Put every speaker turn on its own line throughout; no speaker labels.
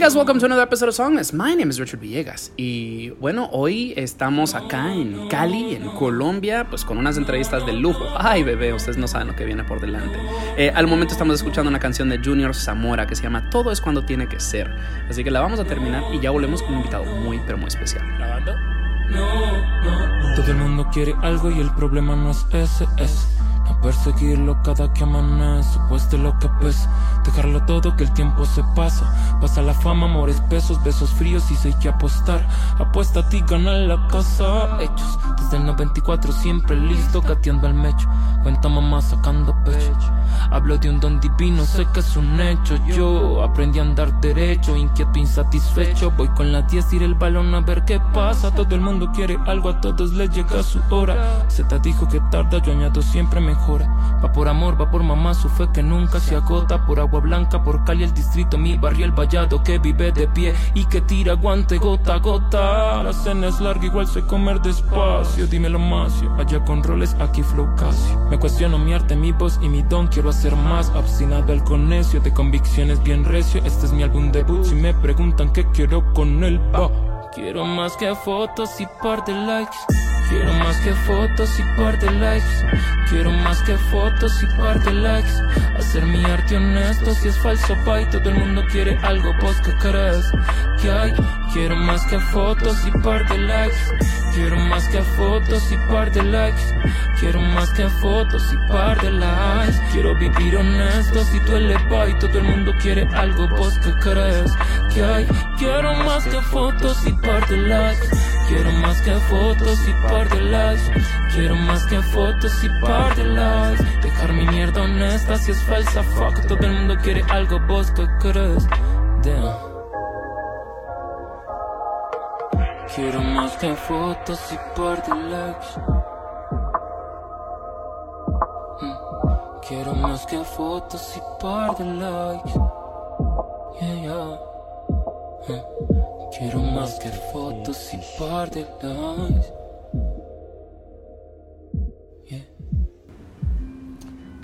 Guys, welcome to another episode of Songless. My name is Richard Villegas. Y bueno, hoy estamos acá en Cali, en Colombia, pues con unas entrevistas de lujo. Ay, bebé, ustedes no saben lo que viene por delante. Eh, al momento estamos escuchando una canción de Junior Zamora que se llama Todo es cuando tiene que ser. Así que la vamos a terminar y ya volvemos con un invitado muy, pero muy especial.
¿Grabando? No, no. Todo el mundo quiere algo y el problema no es ese, es perseguirlo cada que amanece, pues lo que ves, dejarlo todo que el tiempo se pasa. Pasa la fama, amores, pesos, besos fríos y si que apostar. Apuesta a ti, gana la casa. Hechos, desde el 94 siempre listo, gateando al mecho. Cuenta mamá sacando pecho. Hablo de un don divino, sé que es un hecho. Yo aprendí a andar derecho, inquieto, insatisfecho. Voy con la 10, ir el balón a ver qué pasa. Todo el mundo quiere algo, a todos les llega su hora. Z dijo que tarda, yo añado siempre Va por amor, va por mamá, su fe que nunca se agota. Por agua blanca, por Cali, el distrito, mi barrio, el vallado que vive de pie y que tira guante gota a gota. La cena es larga, igual sé comer despacio. Dímelo yo allá con roles, aquí flow Casio. Me cuestiono mi arte, mi voz y mi don, quiero hacer más. Obstinado al conecio, de convicciones bien recio. Este es mi álbum debut. Si me preguntan qué quiero con él, va. Quiero más que fotos y par de likes. Quiero más que fotos y par de likes. Quiero más que fotos y par de likes. Hacer mi arte honesto si es falso, pa' y todo el mundo quiere algo, vos que crees que hay. Quiero más que fotos y par de likes. Quiero más que fotos y par de likes. Quiero más que fotos y par de likes. Quiero vivir honesto si duele, pa' y todo el mundo quiere algo, vos que crees Quiero más que fotos y par de likes. Quiero más que fotos y par de likes. Quiero más que fotos y par de likes. Dejar mi mierda honesta si es falsa, fuck. Todo el mundo quiere algo, vos que crees. Damn. Quiero más que fotos y par de likes. Mm. Quiero más que fotos y par de likes. Yeah, yeah. Quiero más que fotos y par de likes.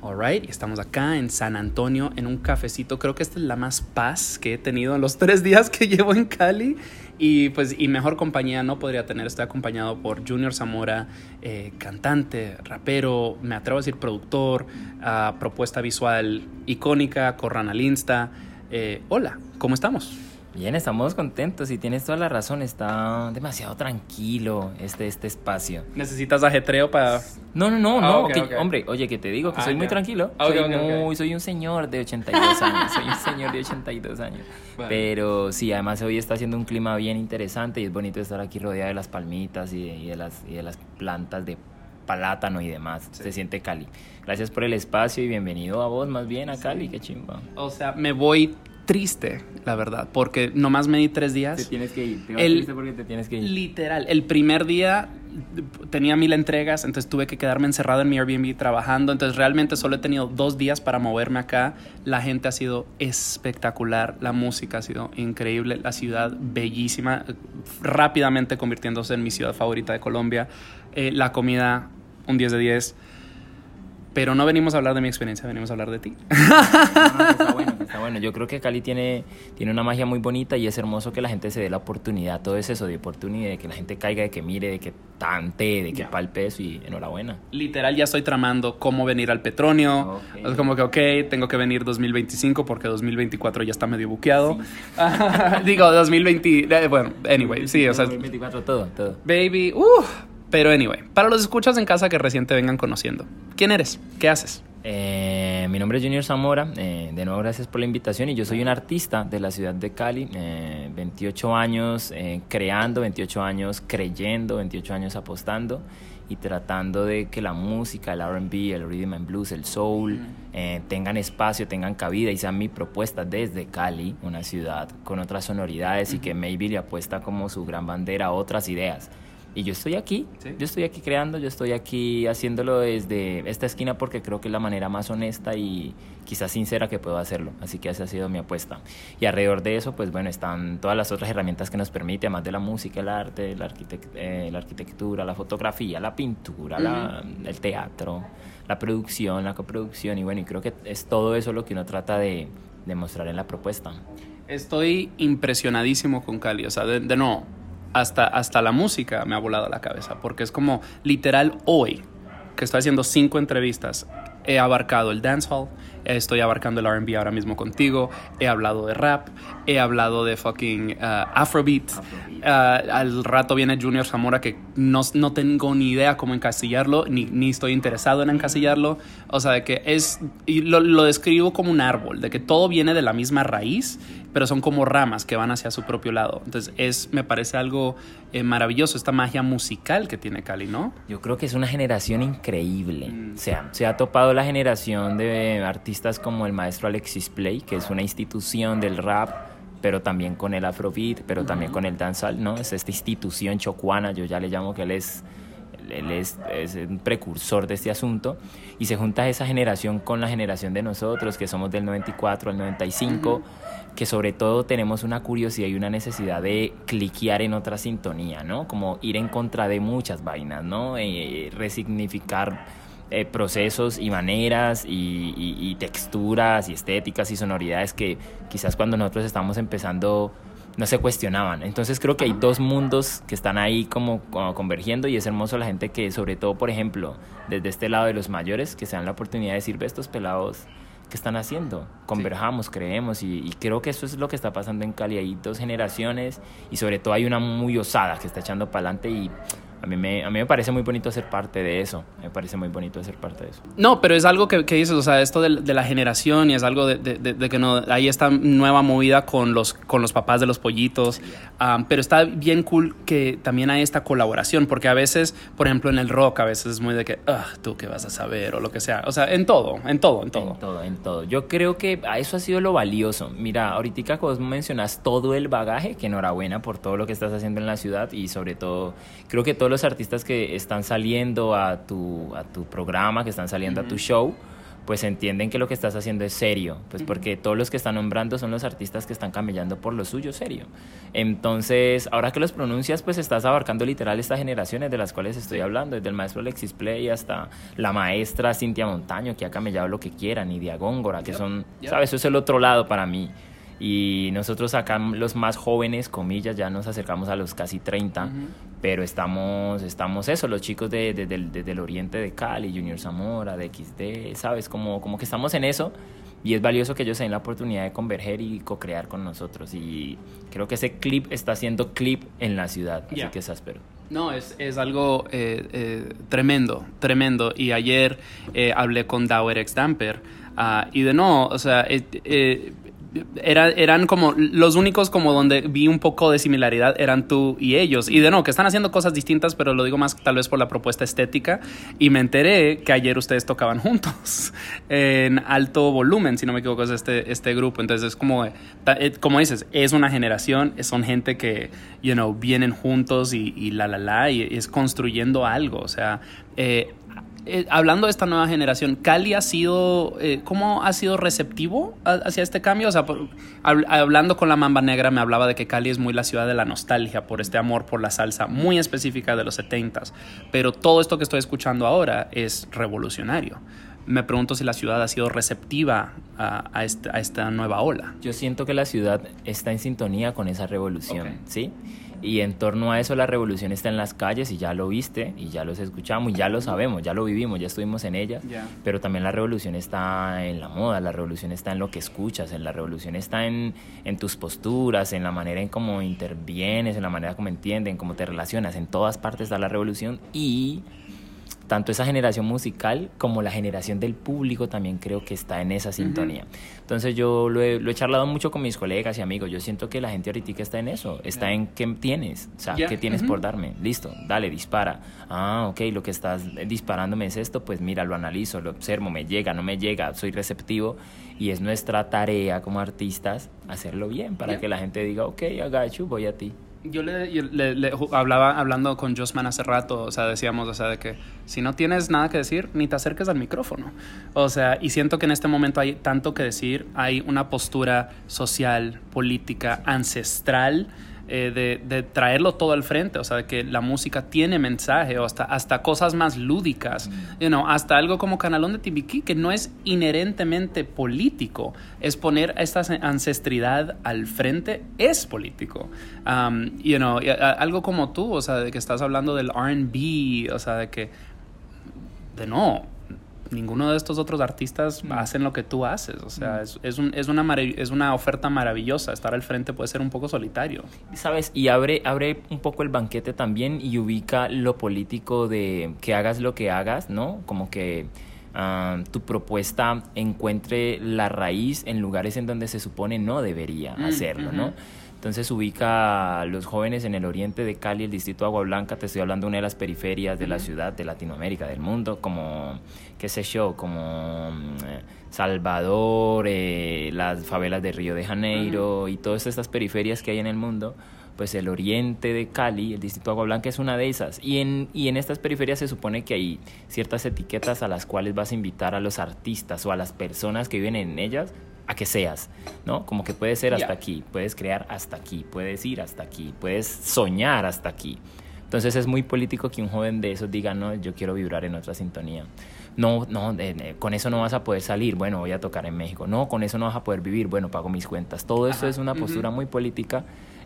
Alright, estamos acá en San Antonio en un cafecito. Creo que esta es la más paz que he tenido en los tres días que llevo en Cali. Y pues, y mejor compañía no podría tener. Estoy acompañado por Junior Zamora, eh, cantante, rapero, me atrevo a decir productor, ah, propuesta visual icónica, corran al Insta. Eh, hola, ¿cómo estamos?
Bien, estamos contentos y tienes toda la razón, está demasiado tranquilo este, este espacio.
¿Necesitas ajetreo para...?
No, no, no,
Ah,
no, que- hombre, oye, que te digo que
Ah,
soy muy tranquilo.
Ah,
soy, muy- soy un señor de 82 años, soy un señor de 82 años.
Vale.
Pero sí, además hoy está haciendo un clima bien interesante y es bonito estar aquí rodeado de las palmitas y de, y de las, y de las plantas de plátano y demás. Se siente Cali. Gracias por el espacio y bienvenido a vos más bien a Cali, qué chimba.
O sea, me voy triste, la verdad, porque nomás me di tres días.
Te tienes que ir, te
vas
porque te tienes que ir.
Literal, el primer día tenía mil entregas, entonces tuve que quedarme encerrado en mi Airbnb trabajando, entonces realmente solo he tenido dos días para moverme acá. La gente ha sido espectacular, la música ha sido increíble, la ciudad bellísima, rápidamente convirtiéndose en mi ciudad favorita de Colombia, Eh, la comida un 10 de 10. Pero no venimos a hablar de mi experiencia, venimos a hablar de ti.
Ah, está bueno, está bueno. Yo creo que Cali tiene, tiene una magia muy bonita y es hermoso que la gente se dé la oportunidad. Todo es eso, de oportunidad, de que la gente caiga, de que mire, de que tante, de que
Ya.
palpe eso y enhorabuena.
Literal ya estoy tramando cómo venir al Petronio.
Ok.
Es como que, ok, tengo que venir 2025 porque 2024 ya está medio buqueado. Digo, 2020, eh, bueno, anyway, sí, o sea,
2024, todo, todo.
baby, uh, pero anyway, para los escuchas en casa que recién te vengan conociendo, ¿quién eres? ¿Qué haces?
Eh, mi nombre es Junior Zamora, eh, de nuevo gracias por la invitación y yo soy un artista de la ciudad de Cali, eh, 28 años eh, creando, 28 años creyendo, 28 años apostando y tratando de que la música, el RB, el rhythm and blues, el soul eh, tengan espacio, tengan cabida y sean mi propuesta desde Cali, una ciudad con otras sonoridades y que maybe le apuesta como su gran bandera a otras ideas. Y yo estoy aquí, yo estoy aquí creando, yo estoy aquí haciéndolo desde esta esquina porque creo que es la manera más honesta y quizás sincera que puedo hacerlo. Así que esa ha sido mi apuesta. Y alrededor de eso, pues bueno, están todas las otras herramientas que nos permite, además de la música, el arte, la, eh, la arquitectura, la fotografía, la pintura, el teatro, la producción, la coproducción. Y bueno, y creo que es todo eso lo que uno trata de, demostrar en la propuesta.
Estoy impresionadísimo con Cali. O sea, de, de no hasta, hasta la música me ha volado la cabeza, porque es como literal hoy, que estoy haciendo cinco entrevistas, he abarcado el dancehall, estoy abarcando el RB ahora mismo contigo, he hablado de rap, he hablado de fucking uh, Afrobeat. Uh, al rato viene Junior Zamora que no, no tengo ni idea cómo encasillarlo, ni, ni, estoy interesado en encasillarlo. O sea, de que es, y lo, lo, describo como un árbol, de que todo viene de la misma raíz, pero son como ramas que van hacia su propio lado. Entonces, es, me parece algo eh, maravilloso, esta magia musical que tiene Cali, ¿no?
Yo creo que es una generación increíble. Mm. O sea, se ha topado la generación de artistas como el maestro Alexis Play, que es una institución del rap, pero también con el afrobeat, pero también con el dancehall, ¿no? Es esta institución chocuana, yo ya le llamo que él es él es, es, un precursor de este asunto, y se junta esa generación con la generación de nosotros, que somos del 94 al 95, que sobre todo tenemos una curiosidad y una necesidad de cliquear en otra sintonía, ¿no? Como ir en contra de muchas vainas, ¿no? Eh, resignificar eh, procesos y maneras y, y, texturas y estéticas y sonoridades que quizás cuando nosotros estamos empezando no se cuestionaban. Entonces creo que hay dos mundos que están ahí como, convergiendo y es hermoso la gente que sobre todo, por ejemplo, desde este lado de los mayores, que se dan la oportunidad de decir, ve estos pelados que están haciendo, converjamos, creemos y, y, creo que eso es lo que está pasando en Cali. Hay dos generaciones y sobre todo hay una muy osada que está echando para adelante y a mí, me, a mí me parece muy bonito ser parte de eso. Me parece muy bonito ser parte de eso.
No, pero es algo que, que dices, o sea, esto de, de, la generación y es algo de, de, de, que no, hay esta nueva movida con los, con los papás de los pollitos. Um, pero está bien cool que también hay esta colaboración, porque a veces, por ejemplo, en el rock, a veces es muy de que, tú qué vas a saber o lo que sea. O sea, en todo, en todo, en todo.
En todo, en todo. Yo creo que a eso ha sido lo valioso. Mira, ahorita vos mencionas todo el bagaje, que enhorabuena por todo lo que estás haciendo en la ciudad y sobre todo, creo que todos los artistas que están saliendo a tu, a tu programa, que están saliendo a tu show, pues entienden que lo que estás haciendo es serio, pues porque todos los que están nombrando son los artistas que están camellando por lo suyo serio. Entonces, ahora que los pronuncias, pues estás abarcando literal estas generaciones de las cuales estoy hablando, desde el maestro Alexis Play hasta la maestra Cintia Montaño, que ha camellado lo que quiera, Nidia Góngora, que son, ¿sabes? Eso es el otro lado para mí y nosotros acá los más jóvenes, comillas, ya nos acercamos a los casi 30, pero estamos, estamos eso, los chicos de, de, del oriente de Cali, Junior Zamora, de XD, ¿sabes? Como, como que estamos en eso y es valioso que ellos tengan la oportunidad de converger y co-crear con nosotros y creo que ese clip está haciendo clip en la ciudad, así que es áspero.
No, es, es algo eh, eh, tremendo, tremendo. Y ayer eh, hablé con Dauer Ex Damper uh, y de no, o sea, era, eran como los únicos como donde vi un poco de similaridad eran tú y ellos. Y de no, que están haciendo cosas distintas, pero lo digo más tal vez por la propuesta estética. Y me enteré que ayer ustedes tocaban juntos en alto volumen, si no me equivoco, es este, este grupo. Entonces es como, eh, como dices, es una generación, son gente que, you know, vienen juntos y, y la, la, la, y es construyendo algo. O sea, eh, eh, hablando de esta nueva generación, ¿Cali ha sido, eh, cómo ha sido receptivo hacia este cambio? O sea, hablando con la Mamba Negra me hablaba de que Cali es muy la ciudad de la nostalgia por este amor por la salsa muy específica de los 70s, pero todo esto que estoy escuchando ahora es revolucionario. Me pregunto si la ciudad ha sido receptiva a, a, esta, a esta, nueva ola.
Yo siento que la ciudad está en sintonía con esa revolución, okay. ¿sí? Y en torno a eso la revolución está en las calles y ya lo viste y ya los escuchamos y ya lo sabemos, ya lo vivimos, ya estuvimos en ella.
Yeah.
Pero también la revolución está en la moda, la revolución está en lo que escuchas, en la revolución está en, en tus posturas, en la manera en cómo intervienes, en la manera como entienden, cómo te relacionas. En todas partes está la revolución y tanto esa generación musical como la generación del público también creo que está en esa sintonía. Uh -huh. Entonces yo lo he, lo he, charlado mucho con mis colegas y amigos. Yo siento que la gente ahorita está en eso, está en qué tienes, o sea, yeah. qué tienes uh -huh. por darme. Listo, dale, dispara. Ah, ok, lo que estás disparándome es esto, pues mira, lo analizo, lo observo, me llega, no me llega, soy receptivo y es nuestra tarea como artistas hacerlo bien para yeah. que la gente diga, ok, I got you, voy a ti.
Yo le, yo le- hablaba hablando con Josman hace rato, o sea, decíamos, o sea, de que si no tienes nada que decir, ni te acerques al micrófono. O sea, y siento que en este momento hay tanto que decir, hay una postura social, política, ancestral. Eh, de, de traerlo todo al frente, o sea, que la música tiene mensaje, o hasta, hasta cosas más lúdicas, you know, hasta algo como Canalón de Timbiquí, que no es inherentemente político, es poner esta ancestridad al frente, es político. Um, you know, y, a- algo como tú, o sea, de que estás hablando del RB, o sea, de que, de no, ninguno de estos otros artistas hacen lo que tú haces, o sea, es, es, un- es una, es una oferta maravillosa, estar al frente puede ser un poco solitario.
¿Sabes? Y abre, abre un poco el banquete también y ubica lo político de que hagas lo que hagas, ¿no? Como que ah, tu propuesta encuentre la raíz en lugares en donde se supone no debería
Mm,
hacerlo, ¿no? Entonces ubica a los jóvenes en el oriente de Cali, el distrito de Agua Blanca, te estoy hablando de una de las periferias de la ciudad, de Latinoamérica, del mundo, como, qué sé yo, como mm, Salvador, eh, las favelas de Río de Janeiro y todas estas periferias que hay en el mundo, pues el oriente de Cali, el distrito de Agua Blanca es una de esas. Y en, y en estas periferias se supone que hay ciertas etiquetas a las cuales vas a invitar a los artistas o a las personas que viven en ellas a que seas, ¿no? Como que puedes ser hasta aquí, puedes crear hasta aquí, puedes ir hasta aquí, puedes soñar hasta aquí. Entonces es muy político que un joven de esos diga, no, yo quiero vibrar en otra sintonía. No, no, eh, con eso no vas a poder salir, bueno, voy a tocar en México. No, con eso no vas a poder vivir, bueno, pago mis cuentas. Todo eso es una postura muy política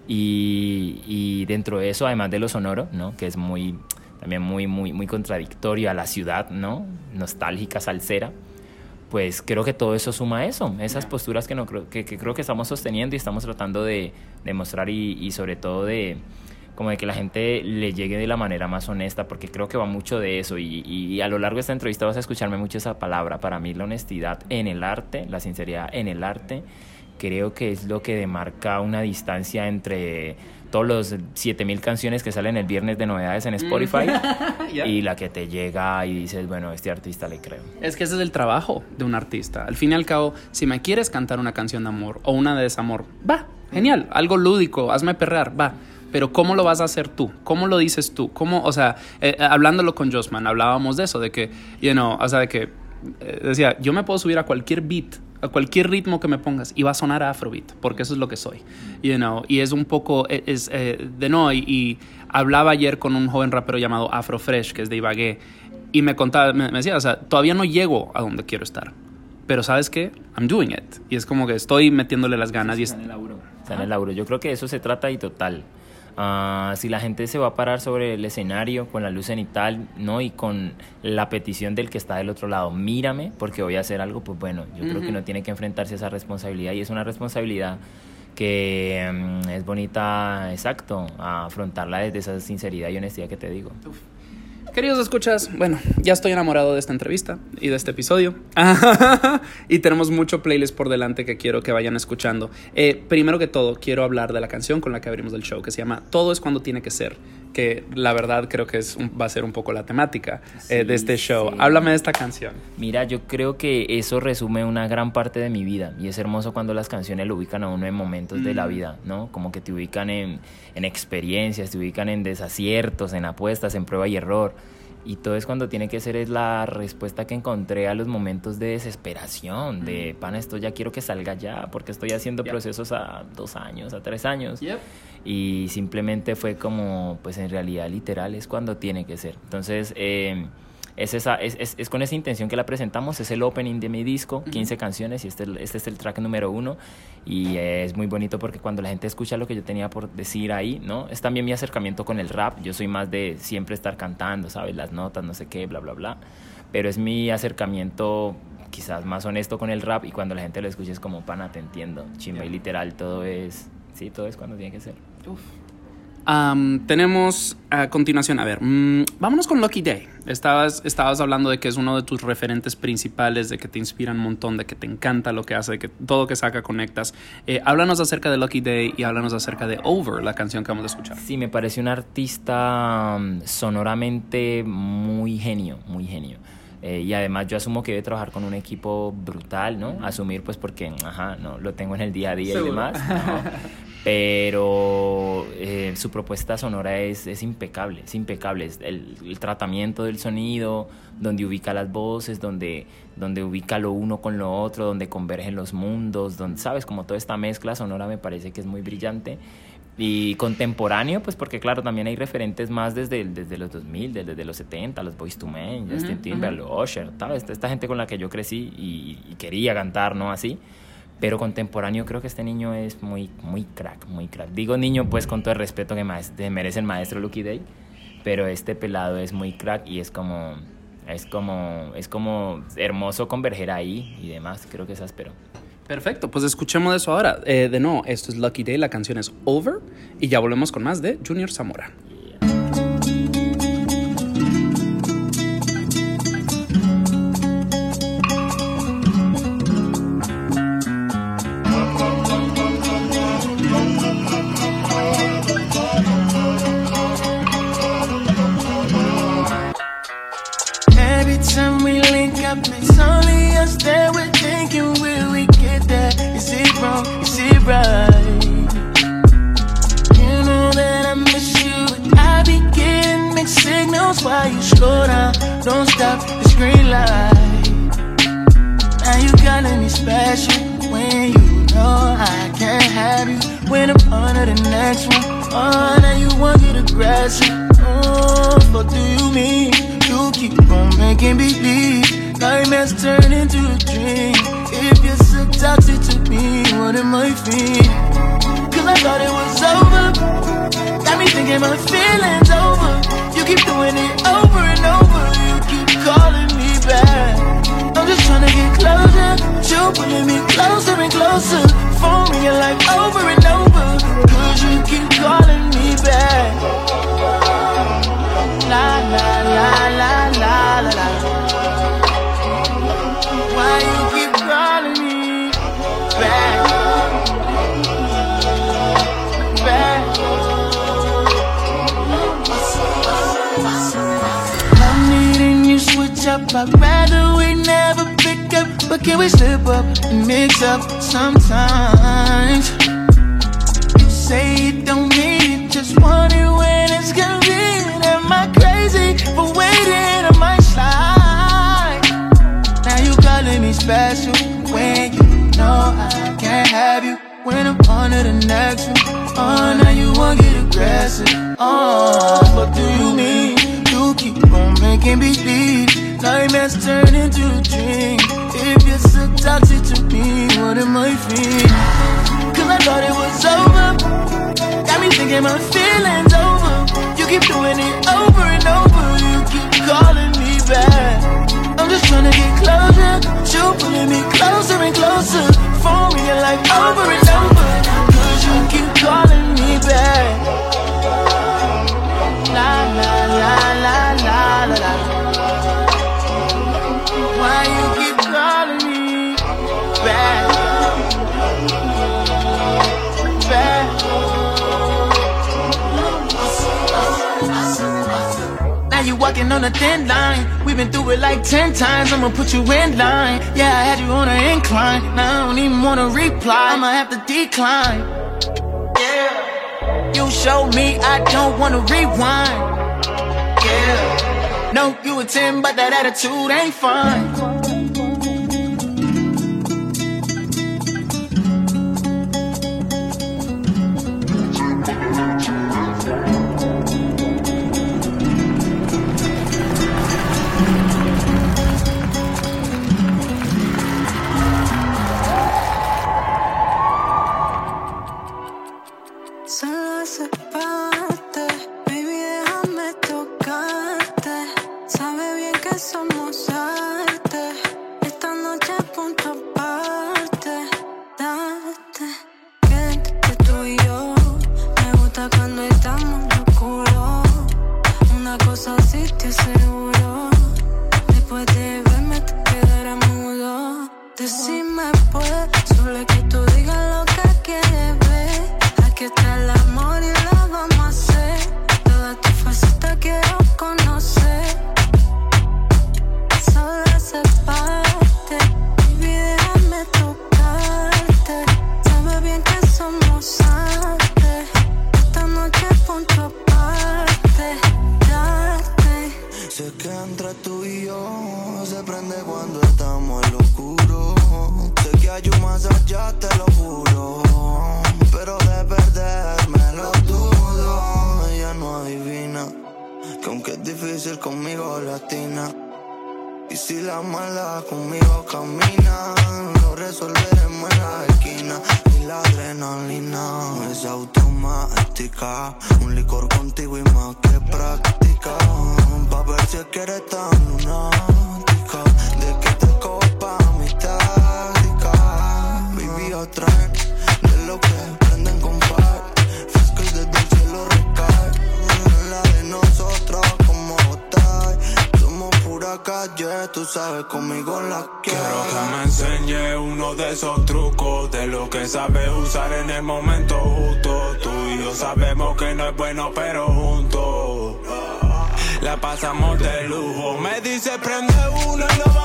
y, y dentro de eso, además de lo sonoro, ¿no? Que es muy, también muy, muy, muy contradictorio a la ciudad, ¿no? Nostálgica, salsera pues creo que todo eso suma a eso, esas
Ya.
posturas que, no creo, que, que creo que estamos sosteniendo y estamos tratando de demostrar y, y sobre todo de como de que la gente le llegue de la manera más honesta, porque creo que va mucho de eso y, y a lo largo de esta entrevista vas a escucharme mucho esa palabra. Para mí la honestidad en el arte, la sinceridad en el arte, creo que es lo que demarca una distancia entre todos los 7000 canciones que salen el viernes de novedades en Spotify y la que te llega y dices, bueno, este artista le creo.
Es que ese es el trabajo de un artista. Al fin y al cabo, si me quieres cantar una canción de amor o una de desamor, va, genial, algo lúdico, hazme perrear, va. Pero ¿cómo lo vas a hacer tú? ¿Cómo lo dices tú? ¿Cómo, o sea, eh, eh, hablándolo con Josman, hablábamos de eso, de que, you know, o sea, de que eh, decía, yo me puedo subir a cualquier beat, a cualquier ritmo que me pongas y va a sonar a Afrobeat, porque eso es lo que soy, you know, y es un poco, eh, es, eh, de no, y, y hablaba ayer con un joven rapero llamado Afro Fresh, que es de Ibagué, y me contaba, me, me decía, o sea, todavía no llego a donde quiero estar, pero ¿sabes qué? I'm doing it, y es como que estoy metiéndole las ganas y es,
Está en el laburo. Está en el laburo. Yo creo que de eso se trata y total. Ah, si la gente se va a parar sobre el escenario con la luz cenital, ¿no? Y con la petición del que está del otro lado, mírame porque voy a hacer algo, pues bueno, yo creo que uno tiene que enfrentarse a esa responsabilidad y es una responsabilidad que mm, es bonita, exacto, afrontarla desde esa sinceridad y honestidad que te digo.
Queridos escuchas, bueno, ya estoy enamorado de esta entrevista y de este episodio. y tenemos mucho playlist por delante que quiero que vayan escuchando. Eh, primero que todo, quiero hablar de la canción con la que abrimos el show, que se llama Todo es cuando tiene que ser, que la verdad creo que es un- va a ser un poco la temática eh, de este show.
sí.
Háblame de esta canción.
Mira, yo creo que eso resume una gran parte de mi vida y es hermoso cuando las canciones lo ubican a uno en momentos de la
Mm.
vida, ¿no? Como que te ubican en, en experiencias, te ubican en desaciertos, en apuestas, en prueba y error. Y todo es cuando tiene que ser es la respuesta que encontré a los momentos de desesperación, de pana, esto ya quiero que salga ya, porque estoy haciendo procesos a dos años, a tres años. Y simplemente fue como, pues en realidad literal es cuando tiene que ser. Entonces, eh, es, esa, es, es, es con esa intención que la presentamos, es el opening de mi disco, 15 canciones y este, este es el track número uno. Y es muy bonito porque cuando la gente escucha lo que yo tenía por decir ahí, ¿no? Es también mi acercamiento con el rap. Yo soy más de siempre estar cantando, ¿sabes? Las notas, no sé qué, bla, bla, bla. Pero es mi acercamiento quizás más honesto con el rap y cuando la gente lo escucha es como, pana, te entiendo. Chimba y literal, todo es... Sí, todo es cuando tiene que ser.
Am, tenemos a continuación, a ver, mm, vámonos con Lucky Day. Estabas, estabas hablando de que es uno de tus referentes principales, de que te inspiran un montón, de que te encanta lo que hace, de que todo que saca conectas. Eh, háblanos acerca de Lucky Day y háblanos acerca de Over, la canción que vamos a escuchar.
Sí, me parece un artista mm, sonoramente muy genio, muy genio. Eh, y además yo asumo que debe trabajar con un equipo brutal, ¿no? Asumir pues porque, ajá, no, lo tengo en el día a día y demás. ¿no? pero eh, su propuesta sonora es, es, impecable, es impecable. Es el, el, tratamiento del sonido, donde ubica las voces, donde, donde ubica lo uno con lo otro, donde convergen los mundos, donde, ¿sabes? Como toda esta mezcla sonora me parece que es muy brillante. Y contemporáneo, pues porque claro, también hay referentes más desde, desde los 2000, desde, desde los 70, los Boys to Men, Justin uh -huh, Timberlake, uh -huh. Usher, ¿sabes? Esta, esta gente con la que yo crecí y, y quería cantar, ¿no? Así pero contemporáneo creo que este niño es muy, muy crack, muy crack. Digo niño pues con todo el respeto que merece el maestro Lucky Day, pero este pelado es muy crack y es como, es como, es como hermoso converger ahí y demás, creo que es áspero.
Perfecto, pues escuchemos eso ahora. Eh, de nuevo, esto es Lucky Day, la canción es Over y ya volvemos con más de Junior Zamora.
Light. Now you calling me special when you know I can't have you. When I'm under the next one, oh, now you want to get aggressive. Oh, what do you mean? You keep on making me believe nightmares turn into a dream. If you're so toxic to me, what am I feeling? Cause I thought it was over. Got me thinking my feelings over. You keep doing it over and over. Back. I'm just trying to get closer. But you pulling me closer and closer. Phone ringing like over and over. Cause you keep calling me back. La la la la la la la. Up. I'd rather we never pick up, but can we slip up and mix up sometimes? You say you don't need it, just want it when it's convenient. Am I crazy for waiting? I might slide. Now you calling me special when you know I can't have you. When I'm on to the next one, oh, now you wanna get aggressive. Oh, what do you mean? You keep on making me believe nightmares turn into a dream. If you're so toxic to me, what am I feeling? Cause I thought it was over. Got me thinking my feelings over. You keep doing it over and over. You keep calling me back. I'm just trying to get closer. But you pulling me closer and closer. Phone ringing like over and over. Cause you keep calling me back. La la la la la la la. Why you keep calling me back? Back. Now you walking on a thin line. We've been through it like ten times. I'ma put you in line. Yeah, I had you on an incline. Now I don't even wanna reply. I'ma have to decline. Yeah. You showed me I don't wanna rewind. Yeah. No, you a 10, but that attitude ain't fine.
Pasamos de lujo. Me dice prende uno y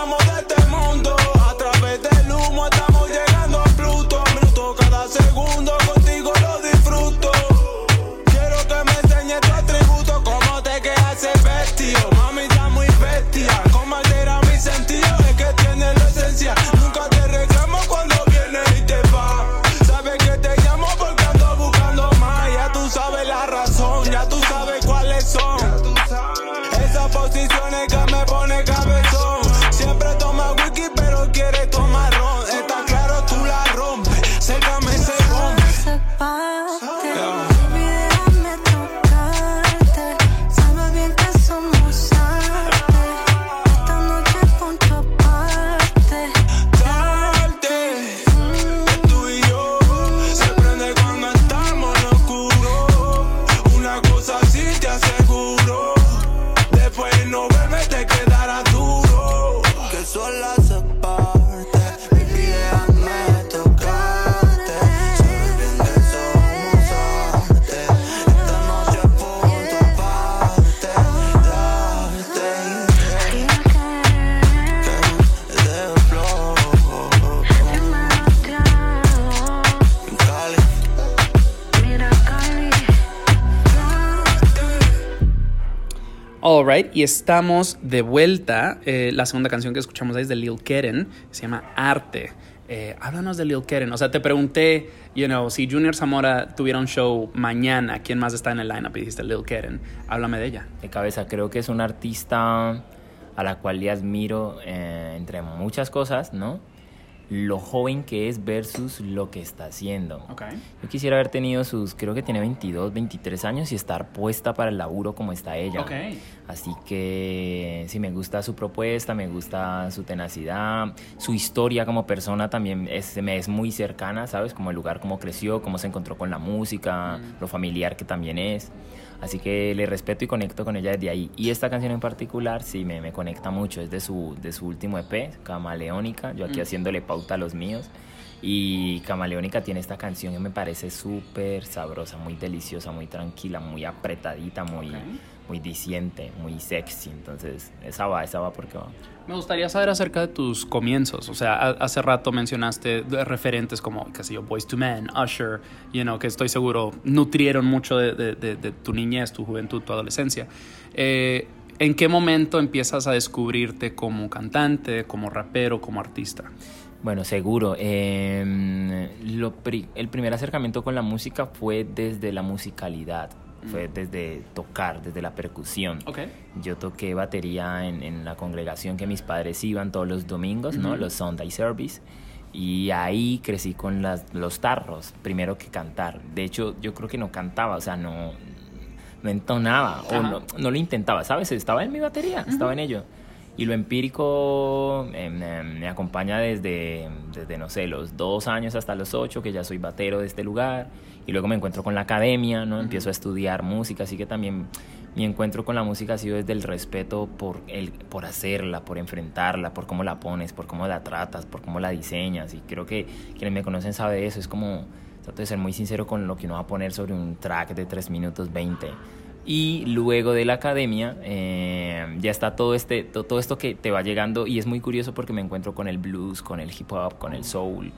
estamos
de
vuelta. Eh, la segunda canción que escuchamos es de Lil Keren, se llama Arte. Eh, háblanos de Lil Keren. O sea, te pregunté, you know, si Junior Zamora tuviera un show mañana, ¿quién más está en el lineup? Y dijiste Lil Keren. Háblame de ella.
de cabeza. Creo que es una artista a la cual le admiro eh, entre muchas cosas, ¿no? Lo joven que es versus lo que está haciendo.
Ok.
Yo quisiera haber tenido sus, creo que tiene 22, 23 años y estar puesta para el laburo como está ella.
Ok.
Así que sí, me gusta su propuesta, me gusta su tenacidad, su historia como persona también es, me es muy cercana, ¿sabes? Como el lugar, cómo creció, cómo se encontró con la música, lo familiar que también es. Así que le respeto y conecto con ella desde ahí. Y esta canción en particular sí me, me conecta mucho, es de su, de su último EP, Camaleónica, yo aquí haciéndole pauta a los míos. Y Camaleónica tiene esta canción que me parece súper sabrosa, muy deliciosa, muy tranquila, muy apretadita, muy,
Ok.
muy diciente, muy sexy. Entonces, esa va, esa va porque va.
Me gustaría saber acerca de tus comienzos. O sea, ha- hace rato mencionaste referentes como, qué sé yo, Boys to Men, Usher, you know, que estoy seguro nutrieron mucho de, de- de- de tu niñez, tu juventud, tu adolescencia. Eh, ¿En qué momento empiezas a descubrirte como cantante, como rapero, como artista?
Bueno, seguro. eh, lo pri- el primer acercamiento con la música fue desde la musicalidad, fue desde tocar, desde la percusión.
Ok.
Yo toqué batería en, en la congregación que mis padres iban todos los domingos, ¿no? Los Sunday Service. Y ahí crecí con las, los tarros, primero que cantar. De hecho, yo creo que no cantaba, o sea, no, no entonaba o no, no lo intentaba, ¿sabes? Estaba en mi batería, estaba en ello. Y lo empírico em, em, me acompaña desde, desde, no sé, los dos años hasta los ocho, que ya soy batero de este lugar. Y luego me encuentro con la academia, ¿no? Empiezo a estudiar música, así que también mi encuentro con la música ha sido desde el respeto por, el, por hacerla, por enfrentarla, por cómo la pones, por cómo la tratas, por cómo la diseñas. Y creo que quienes me conocen saben eso. Es como, trato de ser muy sincero con lo que uno va a poner sobre un track de 3 minutos 20. Y luego de la academia eh, ya está todo, este, to- todo esto que te va llegando y es muy curioso porque me encuentro con el blues, con el hip hop, con el soul,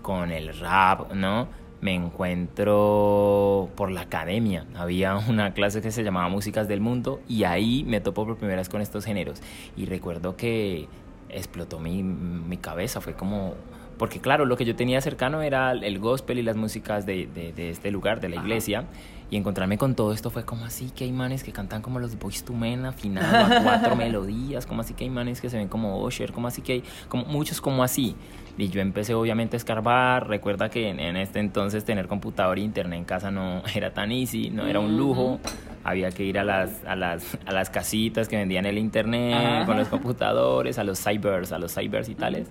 con el rap, ¿no? me encuentro por la academia. Había una clase que se llamaba Músicas del Mundo y ahí me topo por primera vez con estos géneros. Y recuerdo que explotó mi, mi cabeza, fue como... Porque claro, lo que yo tenía cercano era el gospel y las músicas de, de- de este lugar, de la iglesia. Y encontrarme con todo esto fue como así que hay manes que cantan como los Boys to Men afinado a cuatro melodías, como así que hay manes que se ven como Usher, como así que hay como muchos como así. Y yo empecé obviamente a escarbar, recuerda que en, en este entonces tener computador e internet en casa no era tan easy, no era un lujo, había que ir a las, a las, a las casitas que vendían el internet,
Ajá.
con los computadores, a los cybers, a los cybers y tales.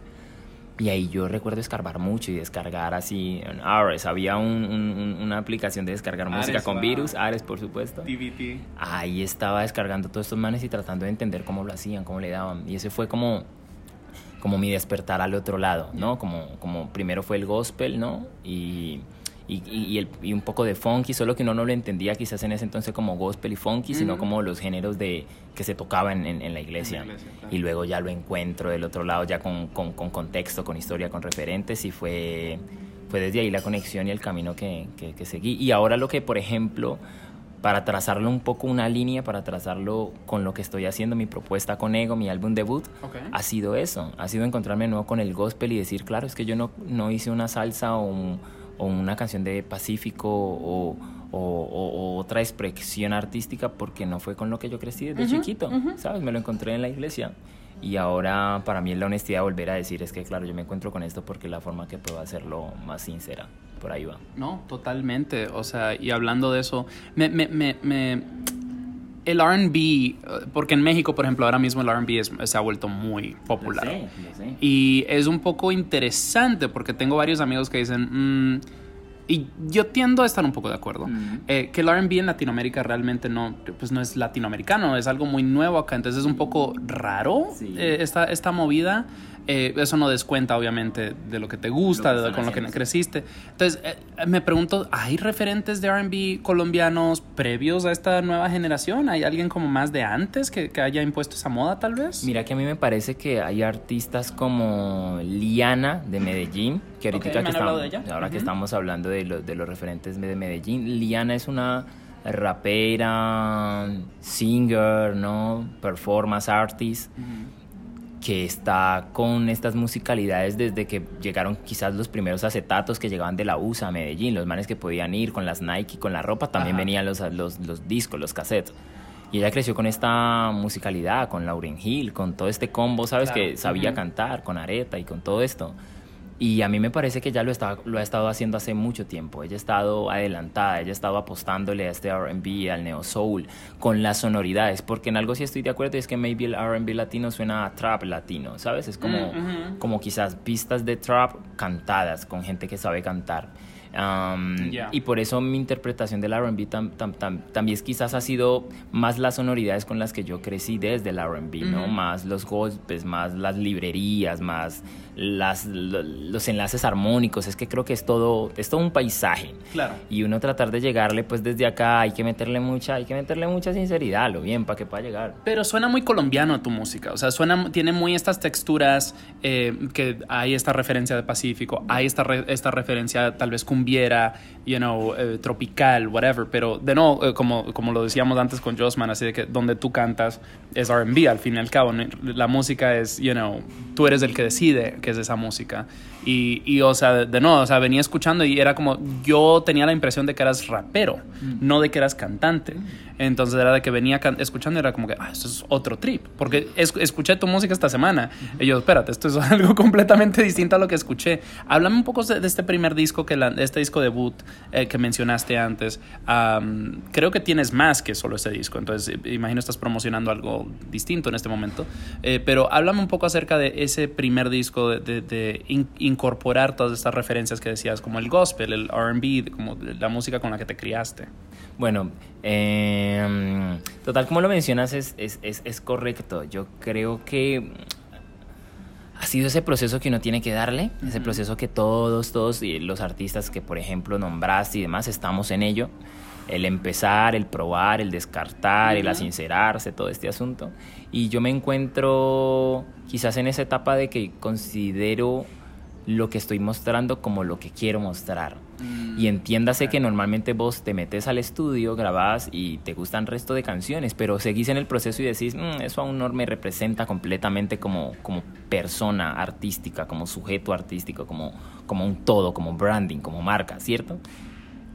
Y ahí yo recuerdo escarbar mucho y descargar así en Ares. Había un- un- un- una aplicación de descargar música con
wow.
virus, Ares por supuesto.
TVT.
Ahí estaba descargando todos estos manes y tratando de entender cómo lo hacían, cómo le daban. Y ese fue como, como mi despertar al otro lado, ¿no? Como, como primero fue el gospel, ¿no? Y, y, y- el- y un poco de funky, solo que uno no lo entendía quizás en ese entonces como gospel y funky, sino
Ujú.
como los géneros de, que se tocaban en, en la iglesia.
En la iglesia, claro.
Y luego ya lo encuentro del otro lado, ya con, con, con contexto, con historia, con referentes, y fue, fue desde ahí la conexión y el camino que, que, que seguí. Y ahora lo que, por ejemplo, para trazarlo un poco una línea, para trazarlo con lo que estoy haciendo, mi propuesta con Ego, mi álbum debut, ha sido eso, ha sido encontrarme de nuevo con el gospel y decir, claro, es que yo no, no hice una salsa o, un- o una canción de Pacífico o, o- o- o otra expresión artística porque no fue con lo que yo crecí desde chiquito, ¿sabes? Me lo encontré en la iglesia. Y ahora para mí es la honestidad de volver a decir, es que claro, yo me encuentro con esto porque es la forma que puedo hacerlo más sincera. Por ahí va.
No, totalmente. O sea, y hablando de eso, me, me, me, me- el RB, eh, porque en México, por ejemplo, ahora mismo el RB es- se ha vuelto muy popular.
Lo sé, lo sé.
Y es un poco interesante porque tengo varios amigos que dicen, "Mm", y yo tiendo a estar un poco de acuerdo,
Ujú.
eh, que el RB en Latinoamérica realmente no, pues no es latinoamericano, es algo muy nuevo acá, entonces es un poco raro
Sí.
eh, esta, esta movida. Eh, eso no descuenta, obviamente, de lo que te gusta,
Lo que
de- con lo que creciste. Entonces, eh, me pregunto, ¿hay referentes de RB colombianos previos a esta nueva generación? ¿Hay alguien como más de antes que, que haya impuesto esa moda, tal vez?
Mira que a mí me parece que hay artistas como Liana de Medellín, que ahorita
Ok, me
que estamos,
de
ahora que
Ujú.
estamos hablando de, los de los referentes de Medellín, Liana es una rapera, singer, ¿no? Performance artist que está con estas musicalidades desde que llegaron quizás los primeros acetatos que llegaban de la USA a Medellín, los manes que podían ir con las Nike, con la ropa, también
Ajá.
venían los, los, los discos, los cassettes. Y ella creció con esta musicalidad, con Lauryn Hill, con todo este combo, ¿sabes?
Claro.
Que sabía
Ujú.
cantar, con areta y con todo esto. Y a mí me parece que ya lo, está, lo ha estado haciendo hace mucho tiempo. Ella ha estado adelantada, ella ha estado apostándole a este RB, al neo soul, con las sonoridades. Porque en algo sí estoy de acuerdo, es que maybe el RB latino suena a trap latino, ¿sabes? Es como,
Mm,
como quizás pistas de trap cantadas con gente que sabe cantar. Um,
Ya.
Y por eso mi interpretación del RB tam- tam- tam- también es quizás ha sido más las sonoridades con las que yo crecí desde el RB, ¿no?
Ujú.
Más los golpes, más las librerías, más las, lo- los enlaces armónicos. Es que creo que es todo, es todo un paisaje.
Claro.
Y uno tratar de llegarle, pues desde acá hay que meterle mucha, hay que meterle mucha sinceridad, lo bien, para que pueda llegar.
Pero suena muy colombiano tu música, o sea, suena, tiene muy estas texturas eh, que hay esta referencia de Pacífico, hay esta, re- esta referencia tal vez cumbiera, you know, eh, tropical, whatever, pero de nuevo, eh, como, como lo decíamos antes con Josman, así de que donde tú cantas es R&B al fin y al cabo, ¿no? la música es, you know, tú eres el que decide qué es esa música. Y, y, o sea, de nuevo, o sea, venía escuchando y era como, yo tenía la impresión de que eras rapero, no de que eras cantante. Entonces era de que venía escuchando y era como que, ah, esto es otro trip. Porque es- escuché tu música esta semana. Y yo, espérate, esto es algo completamente distinto a lo que escuché. Háblame un poco de, de este primer disco, que la- de este disco debut eh, que mencionaste antes. Am, creo que tienes más que solo ese disco. Entonces, eh, imagino estás promocionando algo distinto en este momento. Eh, pero háblame un poco acerca de ese primer disco, de, de- de in- incorporar todas estas referencias que decías, como el gospel, el RB, como la música con la que te criaste.
Bueno, eh, total, como lo mencionas, es, es, es, es correcto. Yo creo que ha sido ese proceso que uno tiene que darle, ese proceso que todos, todos y los artistas que, por ejemplo, nombraste y demás, estamos en ello. El empezar, el probar, el descartar, el
Ujú.
asincerarse, todo este asunto. Y yo me encuentro quizás en esa etapa de que considero lo que estoy mostrando como lo que quiero mostrar. Y entiéndase que normalmente vos te metes al estudio, grabás y te gustan resto de canciones, pero seguís en el proceso y decís, "Mm, eso aún no me representa completamente como, como persona artística, como sujeto artístico, como, como un todo, como branding, como marca, ¿cierto?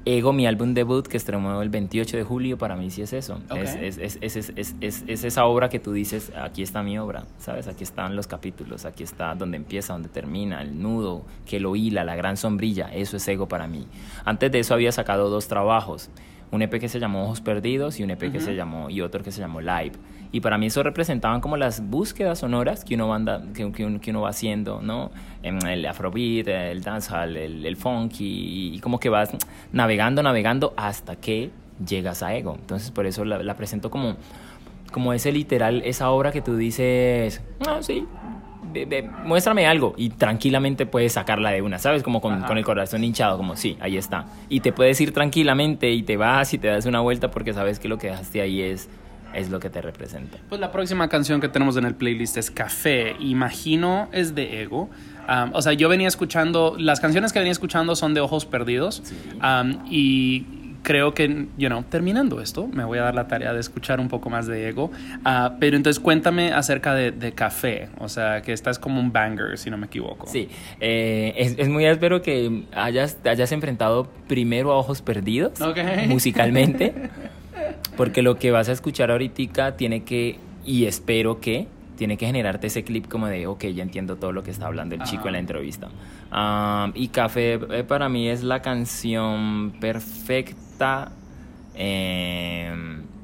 Ego, mi álbum debut que estrenó el 28 de julio, para mí sí es eso. Es- es esa obra que tú dices, aquí está mi obra, ¿sabes? Aquí están los capítulos, aquí está donde empieza, donde termina, el nudo, que lo hila, la gran sombrilla, eso es ego para mí. Antes de eso había sacado dos trabajos, un EP que se llamó Ojos Perdidos y un EP que se llamó, y otro que se llamó Live. Y para mí eso representaban como las búsquedas sonoras que uno, anda, que, que uno, que uno va haciendo, ¿no? En el afrobeat, el dancehall, el, el funky, y como que vas navegando, navegando hasta que llegas a Ego. Entonces por eso la, la presento como, como ese literal, esa obra que tú dices, ah, sí, muéstrame algo y tranquilamente puedes sacarla de una, ¿sabes? Como con, con el corazón hinchado, como sí, ahí está. Y te puedes ir tranquilamente y te vas y te das una vuelta porque sabes que lo que dejaste ahí es, es lo que te representa.
Pues la próxima canción que tenemos en el playlist es Café. Imagino es de Ego. Um, o sea, yo venía escuchando, las canciones que venía escuchando son de Ojos Perdidos. Um, y creo que, you know, terminando esto, me voy a dar la tarea de escuchar un poco más de Ego. Ah, pero entonces cuéntame acerca de, de Café. O sea, que esta es como un banger, si no me equivoco.
Sí, eh, es, es muy espero que hayas, te hayas enfrentado primero a Ojos Perdidos,
Ok.
musicalmente, porque lo que vas a escuchar ahorita tiene que, y espero que, tiene que generarte ese clip como de, ok, ya entiendo todo lo que está hablando el chico en la entrevista. Ah, y Café eh, para mí es la canción perfecta eh,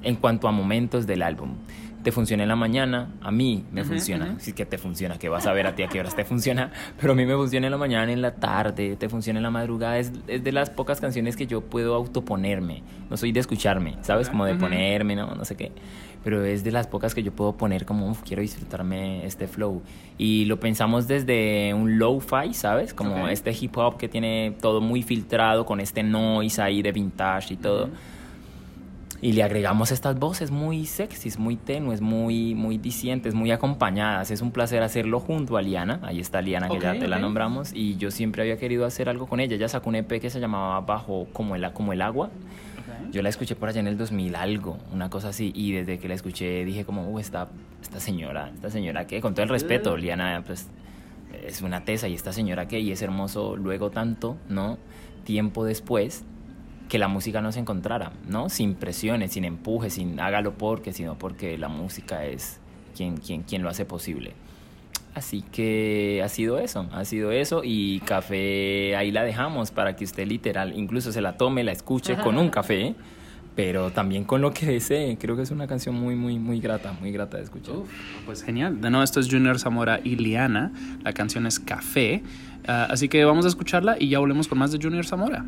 en cuanto a momentos del álbum. Te funciona en la mañana, a mí me funciona. Sí que te funciona, que vas a ver a ti a qué horas te funciona, pero a mí me funciona en la mañana, en la tarde, te funciona en la madrugada. Es, es de las pocas canciones que yo puedo autoponerme. No soy de escucharme, ¿sabes? Como de ponerme, no, no sé qué. Pero es de las pocas que yo puedo poner como, "Uf, quiero disfrutarme este flow. Y lo pensamos desde un lo-fi, ¿sabes? Como
Ok.
este hip hop que tiene todo muy filtrado con este noise ahí de vintage y todo. Y le agregamos estas voces muy sexys, muy tenues, muy, muy dicientes, muy acompañadas. Es un placer hacerlo junto a Liana. Ahí está Liana, que ya
Ok,
te la
ok.
nombramos. Y yo siempre había querido hacer algo con ella. Ella sacó un EP que se llamaba Bajo como el, como el agua. Yo la escuché por allá en el 2000 algo, una cosa así. Y desde que la escuché dije como, uh, esta, esta señora, esta señora que, con todo el respeto, Liana, pues es una tesa y esta señora que, y es hermoso luego tanto, ¿no? Tiempo después, que la música no se encontrara, ¿no? Sin presiones, sin empujes, sin hágalo porque, sino porque la música es quien, quien, quien lo hace posible. Así que ha sido eso, ha sido eso y café ahí la dejamos para que usted literal incluso se la tome, la escuche con un café, pero también con lo que desee. Creo que es una canción muy, muy, muy grata, muy grata de escuchar.
Uf, pues genial. De nuevo, esto es Junior Zamora y Liana. La canción es Café. Ah, así que vamos a escucharla y ya volvemos con más de Junior Zamora.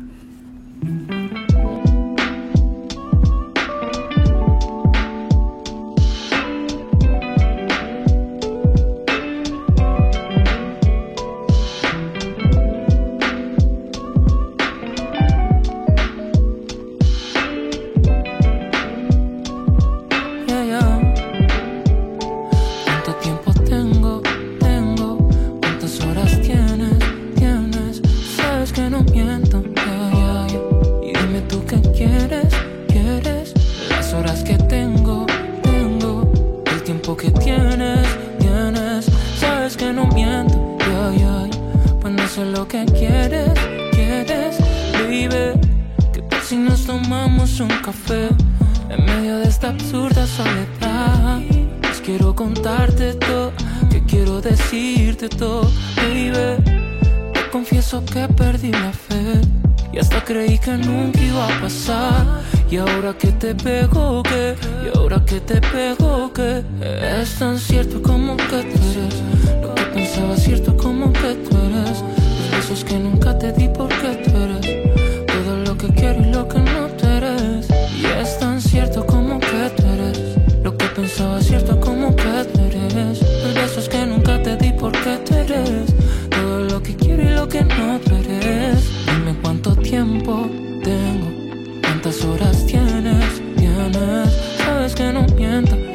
Te Y ahora que te pego que Es tan cierto como que tú eres Lo que pensaba cierto como que tú eres Los besos que nunca te di porque tú eres todo lo que quiero y lo que no tú eres. Y es tan cierto como que tú eres. Lo que pensaba cierto como que tú eres. Los besos que nunca te di porque tú eres. Todo lo que quiero y lo que no tú eres. Dime cuánto tiempo no miento.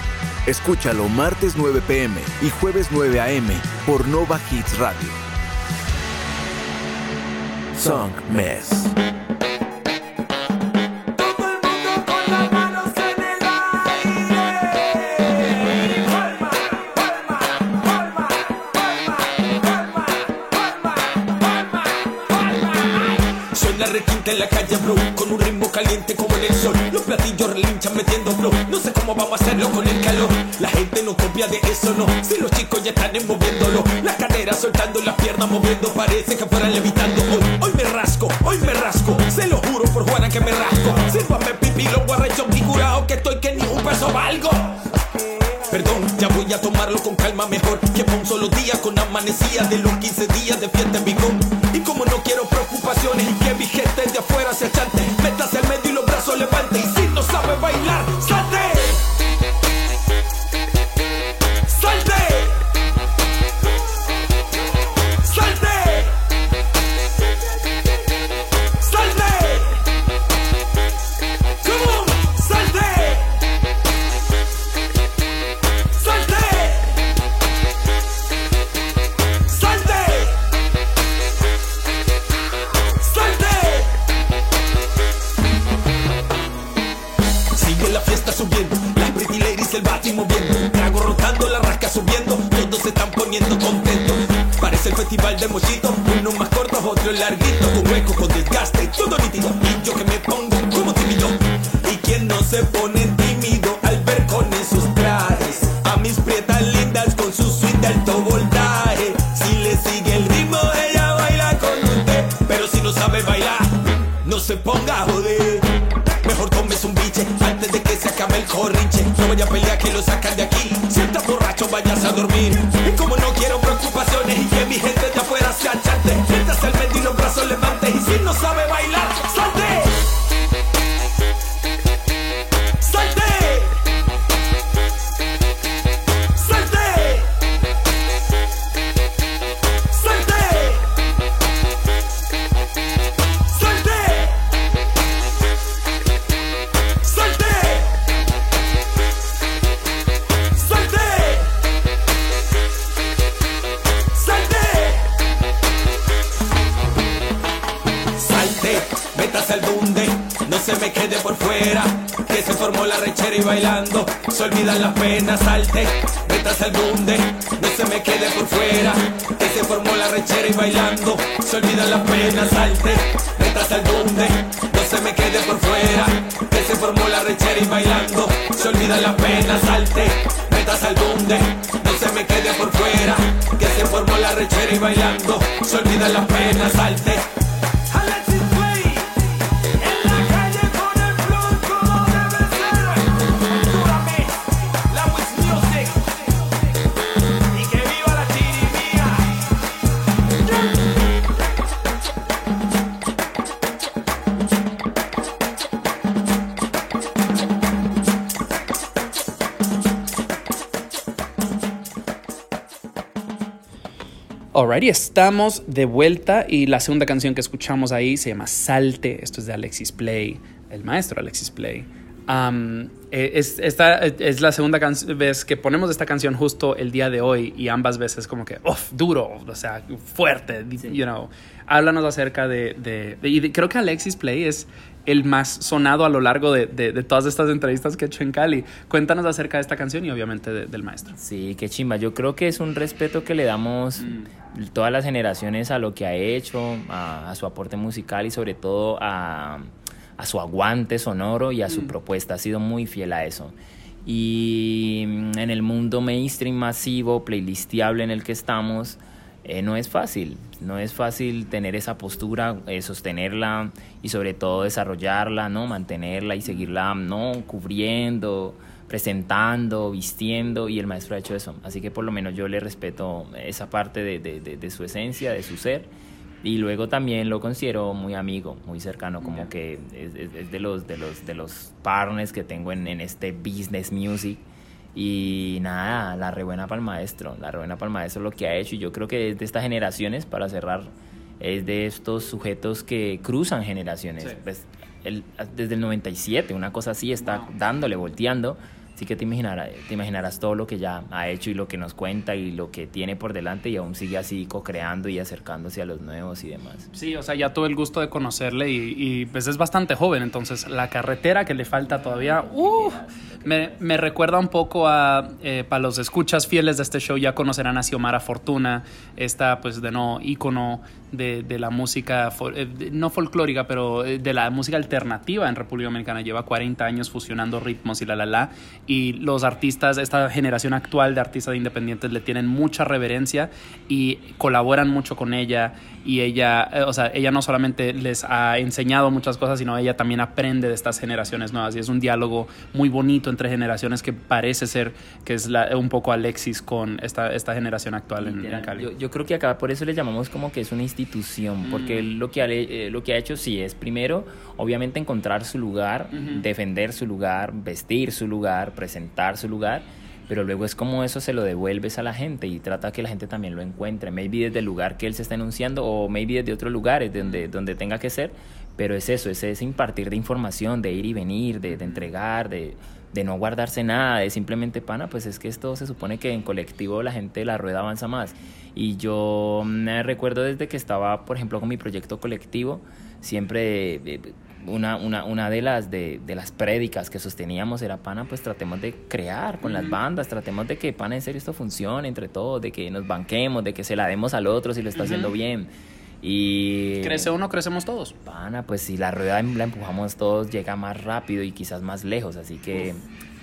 Escúchalo martes 9 pm y jueves 9 am por Nova Hits Radio. Song Mess.
En
la calle, bro Con un ritmo caliente como en el sol. Los platillos relinchan metiendo, bro No sé cómo vamos a hacerlo con el calor De eso, no. Si los chicos ya están moviéndolo Las caderas soltando, las piernas moviendo Parece que fueran levitando. Hoy, hoy me rasco, hoy me rasco. Se lo juro por Juana que me rasco. Sírvame pipí, lo guarrecho y curado Que estoy que ni un peso valgo. Perdón, ya voy a tomarlo con calma mejor. Que un solo día con amanecía De los 15 días de fiesta en Bigón Y como no quiero preocupaciones Y que mi
estamos de vuelta y la segunda canción que escuchamos ahí se llama Salte. Esto es de Alexis Play, el maestro Alexis Play. Eh, es, esta es la segunda vez que ponemos esta canción justo el día de hoy y ambas veces como que, uff, duro, o sea, fuerte, you know. Háblanos acerca de, de- de- y de- creo que Alexis Play es el más sonado a lo largo de, de- de todas estas entrevistas que he hecho en Cali. Cuéntanos acerca de esta canción y obviamente de- del maestro.
Sí, qué chimba. Yo creo que es un respeto que le damos todas las generaciones a lo que ha hecho, a, a su aporte musical y sobre todo a, a su aguante sonoro y a su propuesta. Ha sido muy fiel a eso. Y mm, en el mundo mainstream masivo, playlisteable en el que estamos, eh, no es fácil. No es fácil tener esa postura, eh, sostenerla y sobre todo desarrollarla, ¿no? Mantenerla y seguirla, ¿no? Cubriendo, presentando, vistiendo, y el maestro ha hecho eso. Así que por lo menos yo le respeto esa parte de, de- de- de su esencia, de su ser. Y luego también lo considero muy amigo, muy cercano, como que es, es- es de los de los de los partners que tengo en, en este business music. Y nada, la rebuena para el maestro, la rebuena para el maestro lo que ha hecho. Y yo creo que es de estas generaciones, para cerrar, es de estos sujetos que cruzan generaciones.
Sí.
Pues, él, desde el 97, una cosa así, está dándole, volteando. Así que te imaginarás, te imaginarás todo lo que ya ha hecho y lo que nos cuenta y lo que tiene por delante y aún sigue así co-creando y acercándose a los nuevos y demás.
Sí, o sea, ya tuve el gusto de conocerle y, y, pues es bastante joven, entonces la carretera que le falta todavía, ¡uh! me, me recuerda un poco a, eh, para los escuchas fieles de este show, ya conocerán a Xiomara Fortuna, esta pues de no ícono de, de la música, eh, no folclórica, pero eh, de la música alternativa en República Dominicana, lleva 40 años fusionando ritmos y la la la, y los artistas, esta generación actual de artistas independientes le tienen mucha reverencia y colaboran mucho con ella y ella, eh, o sea, ella no solamente les ha enseñado muchas cosas, sino ella también aprende de estas generaciones nuevas y es un diálogo muy bonito entre generaciones que parece ser que es la- un poco Alexis con esta, esta generación actual en, en. Cali.
Yo, yo creo que acá por eso le llamamos como que es una institución, porque él lo que, ha, eh, lo que ha hecho sí es primero, obviamente, encontrar su lugar,
Ujú.
defender su lugar, vestir su lugar, presentar su lugar, pero luego es como eso se lo devuelves a la gente y trata que la gente también lo encuentre, maybe desde el lugar que él se está enunciando o maybe desde otros lugares donde, donde tenga que ser, pero es eso, es, es impartir de información, de ir y venir, de, de entregar, de, de no guardarse nada, de simplemente pana, pues es que esto se supone que en colectivo la gente, la rueda avanza más. Y yo me recuerdo desde que estaba, por ejemplo, con mi proyecto colectivo, siempre eh, una, una, una de, las, de, de las prédicas que sosteníamos era, pana, pues tratemos de crear con las bandas, tratemos de que, pana, en serio esto funcione entre todos, de que nos banquemos, de que se la demos al otro si lo está haciendo bien. Y...
Crece uno, crecemos todos.
Pana, pues si la rueda la empujamos todos, llega más rápido y quizás más lejos, así que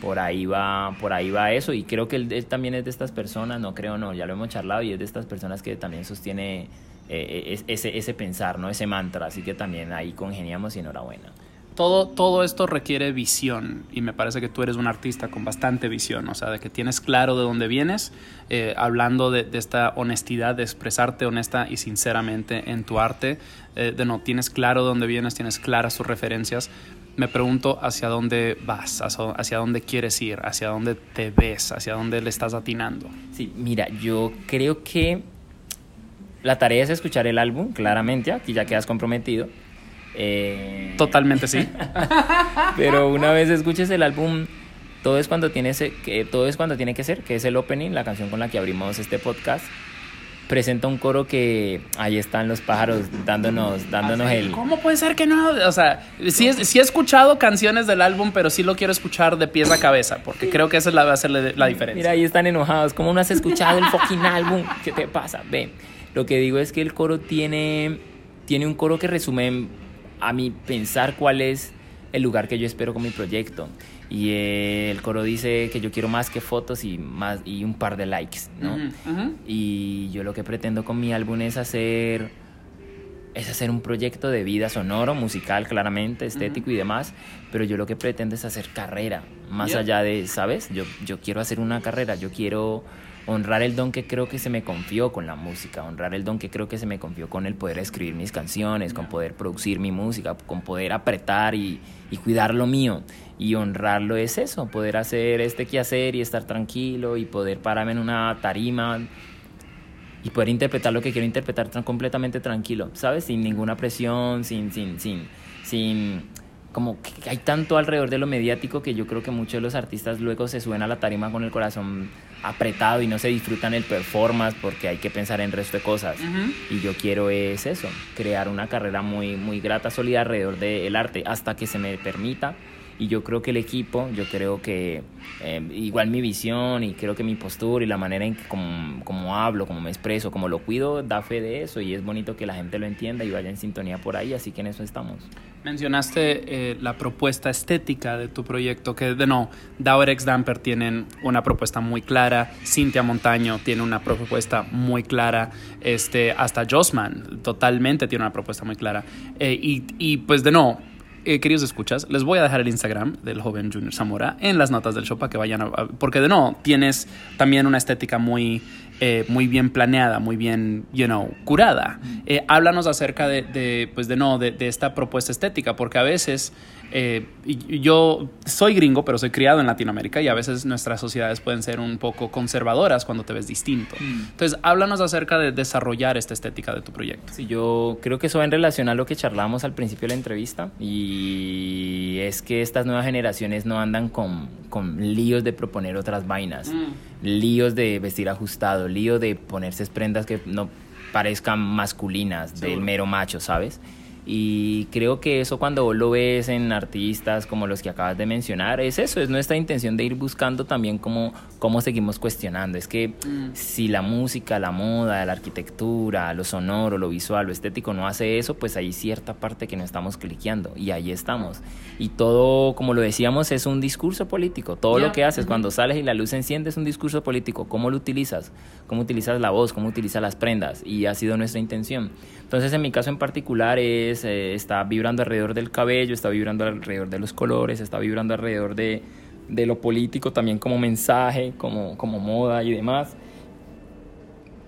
por ahí va, por ahí va eso. Y creo que él, él también es de estas personas, no creo no, ya lo hemos charlado y es de estas personas que también sostiene eh, es- ese, ese pensar, ¿no? Ese mantra, así que también ahí congeniamos y enhorabuena.
todo, todo esto requiere visión y me parece que tú eres un artista con bastante visión, o sea, de que tienes claro de dónde vienes, eh, hablando de, de esta honestidad, de expresarte honesta y sinceramente en tu arte, eh, de no, tienes claro de dónde vienes, tienes claras tus referencias. Me pregunto hacia dónde vas, hacia, hacia dónde quieres ir, hacia dónde te ves, hacia dónde le estás atinando.
Sí, mira, yo creo que la tarea es escuchar el álbum, claramente, aquí ya quedas comprometido. Eh,
Totalmente sí.
Pero una vez escuches el álbum, todo es cuando tiene ese- que todo es cuando tiene que ser, que es el opening, la canción con la que abrimos este podcast. Presenta un coro que ahí están los pájaros dándonos, dándonos el.
¿Cómo puede ser que no? O sea, sí, sí he escuchado canciones del álbum, pero sí lo quiero escuchar de pies a cabeza, porque creo que esa es la, va a ser la, la diferencia.
Mira, ahí están enojados. ¿Cómo no has escuchado el fucking álbum? ¿Qué te pasa? Ven. Lo que digo es que el coro tiene, tiene un coro que resume a mi pensar cuál es el lugar que yo espero con mi proyecto. Y eh, el coro dice que yo quiero más que fotos y, más, y un par de likes, ¿no?
Ujú, ujú.
Y yo lo que pretendo con mi álbum es hacer es hacer un proyecto de vida sonoro, musical, claramente, estético y demás, pero yo lo que pretendo es hacer carrera, más
Yeah.
allá de, ¿sabes? Yo, yo quiero hacer una carrera, yo quiero honrar el don que creo que se me confió con la música, honrar el don que creo que se me confió con el poder escribir mis canciones, con poder producir mi música, con poder apretar y, y cuidar lo mío. Y honrarlo es eso, poder hacer este quehacer y estar tranquilo y poder pararme en una tarima y poder interpretar lo que quiero interpretar tan completamente tranquilo, ¿sabes? Sin ninguna presión, sin, sin, sin, sin, como que hay tanto alrededor de lo mediático que yo creo que muchos de los artistas luego se suben a la tarima con el corazón apretado y no se disfrutan el performance porque hay que pensar en resto de cosas. Y yo quiero es eso, crear una carrera muy, muy grata, sólida alrededor del arte hasta que se me permita. Y yo creo que el equipo, yo creo que eh, igual mi visión y creo que mi postura y la manera en que como, como hablo, como me expreso, como lo cuido, da fe de eso y es bonito que la gente lo entienda y vaya en sintonía por ahí, así que en eso estamos.
Mencionaste eh, la propuesta estética de tu proyecto, que de no, Dauer X Damper tienen una propuesta muy clara, Cintia Montaño tiene una propuesta muy clara, este, hasta Josman totalmente tiene una propuesta muy clara. Eh, y, y, pues de no, eh, queridos escuchas, les voy a dejar el Instagram del joven Junior Zamora en las notas del show para que vayan a, porque de no, tienes también una estética muy, eh, muy bien planeada, muy bien, you know, curada. Eh, háblanos acerca de, de, pues de no, de, de esta propuesta estética, porque a veces eh, yo soy gringo, pero soy criado en Latinoamérica y a veces nuestras sociedades pueden ser un poco conservadoras cuando te ves distinto. Entonces, háblanos acerca de desarrollar esta estética de tu proyecto.
Sí, yo creo que eso va en relación a lo que charlábamos al principio de la entrevista y es que estas nuevas generaciones no andan con, con líos de proponer otras vainas, líos de vestir ajustado, líos de ponerse prendas que no parezcan masculinas, del mero macho, ¿sabes? Y creo que eso cuando vos lo ves en artistas como los que acabas de mencionar, es eso, es nuestra intención de ir buscando también cómo, cómo seguimos cuestionando. Es que si la música, la moda, la arquitectura, lo sonoro, lo visual, lo estético no hace eso, pues hay cierta parte que no estamos cliqueando y ahí estamos. Y todo, como lo decíamos, es un discurso político. Todo
Ya.
lo que haces cuando sales y la luz se enciende es un discurso político. ¿Cómo lo utilizas? ¿Cómo utilizas la voz? ¿Cómo utilizas las prendas? Y ha sido nuestra intención. Entonces, en mi caso en particular, es, eh, está vibrando alrededor del cabello, está vibrando alrededor de los colores, está vibrando alrededor de, de lo político también como mensaje, como, como moda y demás.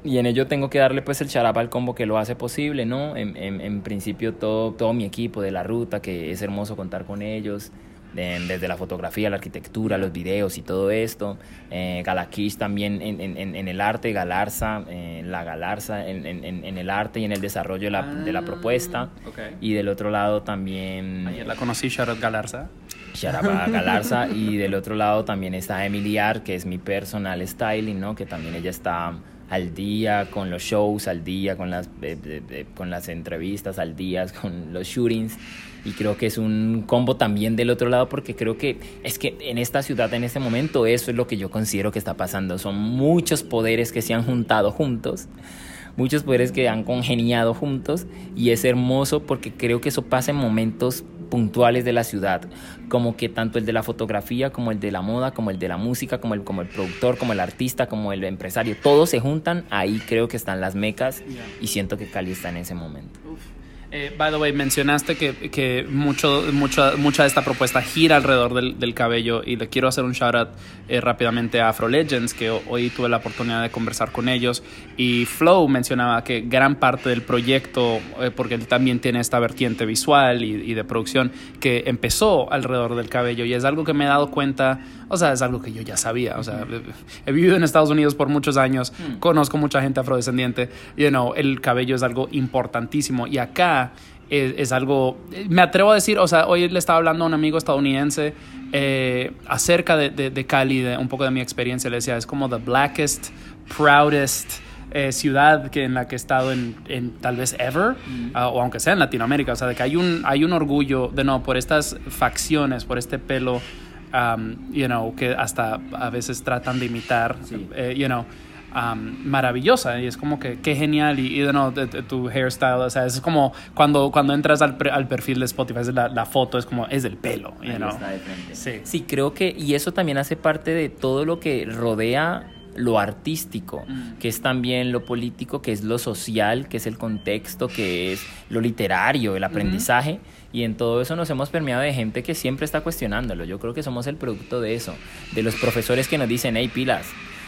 Y en ello tengo que darle pues el charapa al combo que lo hace posible, ¿no? En, en, en principio todo, todo mi equipo de la ruta, que es hermoso contar con ellos, de- desde la fotografía, la arquitectura, los videos y todo esto. Eh, Galakish también en, en- en- el arte, Galarza, eh, la Galarza en, en- el arte y en el desarrollo de la, de la propuesta.
ok.
Y del otro lado también...
Ayer la conocí, Charlotte Galarza.
Sharaba Galarza y del otro lado también está Emily Art, que es mi personal styling, ¿no? Que también ella está al día con los shows, al día con las, eh, eh, con las entrevistas, al día con los shootings. Y creo que es un combo también del otro lado porque creo que es que en esta ciudad, en este momento, eso es lo que yo considero que está pasando. Son muchos poderes que se han juntado juntos muchos poderes que han congeniado juntos y es hermoso porque creo que eso pasa en momentos puntuales de la ciudad, como que tanto el de la fotografía, como el de la moda, como el de la música, como el, como el productor, como el artista, como el empresario, todos se juntan, ahí creo que están las mecas y siento que Cali está en ese momento.
Eh, by the way, mencionaste que, que mucho, mucho, mucha de esta propuesta gira alrededor del, del cabello y le quiero hacer un shout out eh, rápidamente a Afro Legends, que ho- hoy tuve la oportunidad de conversar con ellos. Y Flow mencionaba que gran parte del proyecto, eh, porque él también tiene esta vertiente visual y, y de producción, que empezó alrededor del cabello. Y es algo que me he dado cuenta, o sea, es algo que yo ya sabía, o sea, he vivido en Estados Unidos por muchos años, conozco mucha gente afrodescendiente, you know, el cabello es algo importantísimo y acá es, es algo, me atrevo a decir, o sea, hoy le estaba hablando a un amigo estadounidense eh, acerca de, de, de Cali, de un poco de mi experiencia, le decía, es como the blackest, proudest eh, ciudad que en la que he estado en, en tal vez ever, ah, o aunque sea en Latinoamérica, o sea, de que hay un, hay un orgullo, de no, por estas facciones, por este pelo, um, you know, que hasta a veces tratan de imitar, eh, you know, um, maravillosa y es como que qué genial y, y de no, de- de tu hairstyle, o sea, es como cuando, cuando entras al, pre- al perfil de Spotify, es la, la foto es como, es del pelo, you know. Sí.
Sí, creo que, y eso también hace parte de todo lo que rodea lo artístico, que es también lo político, que es lo social, que es el contexto, que es lo literario, el aprendizaje. Y en todo eso nos hemos permeado de gente que siempre está cuestionándolo. Yo creo que somos el producto de eso, de los profesores que nos dicen, hey, pilas.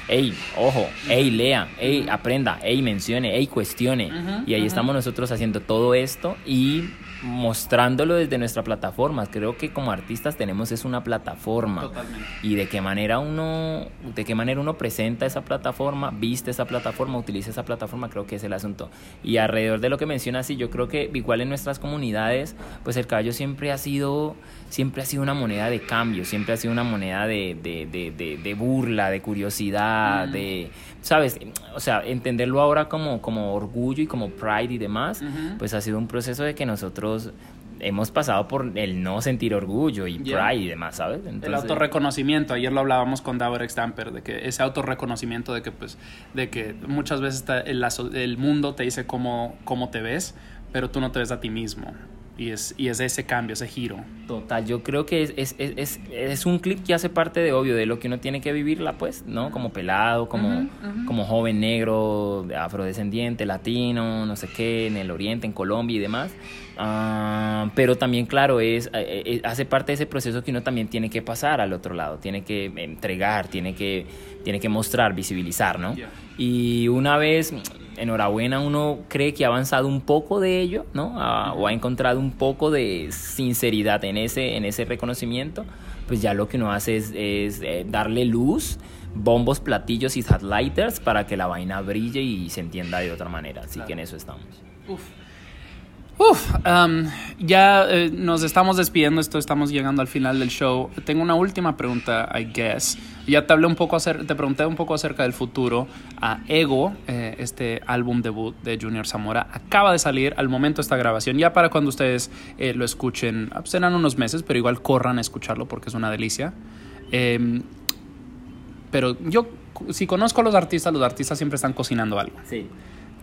Ey, ojo, ey, lea, ey, aprenda, ey, mencione, ey, cuestione. y ahí estamos nosotros haciendo todo esto y mostrándolo desde nuestra plataforma. Creo que como artistas tenemos es una plataforma.
Totalmente.
Y de qué manera uno, de qué manera uno presenta esa plataforma, viste esa plataforma, utiliza esa plataforma, creo que es el asunto. Y alrededor de lo que mencionas, sí, yo creo que igual en nuestras comunidades, pues el caballo siempre ha sido, siempre ha sido una moneda de cambio, siempre ha sido una moneda de, de, de, de, de burla, de curiosidad, de, ¿sabes? O sea, entenderlo ahora como, como orgullo y como pride y demás, pues ha sido un proceso de que nosotros hemos pasado por el no sentir orgullo y
Yeah.
pride y demás, ¿sabes?
el
Entonces-
autorreconocimiento, ayer lo hablábamos con Dauer Stamper, de que ese autorreconocimiento de que pues de que muchas veces está- el, el mundo te dice cómo, cómo te ves, pero tú no te ves a ti mismo. Y es, y es ese cambio, ese giro.
Total, yo creo que es, es, es, es, es un clip que hace parte de obvio, de lo que uno tiene que vivirla, pues, ¿no? Como pelado, como, como joven negro, afrodescendiente, latino, no sé qué, en el oriente, en Colombia y demás. Ah, pero también, claro, es, eh, eh, hace parte de ese proceso que uno también tiene que pasar al otro lado, tiene que entregar, tiene que, tiene que mostrar, visibilizar, ¿no?
Yeah.
Y una vez, enhorabuena, uno cree que ha avanzado un poco de ello, ¿no? Ah, o ha encontrado un poco de sinceridad en ese, en ese reconocimiento, pues ya lo que uno hace es, es, eh, darle luz, bombos, platillos y lighters para que la vaina brille y se entienda de otra manera. Así que en eso estamos.
Uf, um, ya eh, nos estamos despidiendo, esto estamos llegando al final del show. Tengo una última pregunta, I guess. Ya te hablé un poco acer- te pregunté un poco acerca del futuro. A Ego, eh, este álbum debut de Junior Zamora, acaba de salir al momento de esta grabación. Ya para cuando ustedes eh, lo escuchen, ah, serán unos meses, pero igual corran a escucharlo porque es una delicia. Em, pero yo, si conozco a los artistas, los artistas siempre están cocinando algo.
Sí.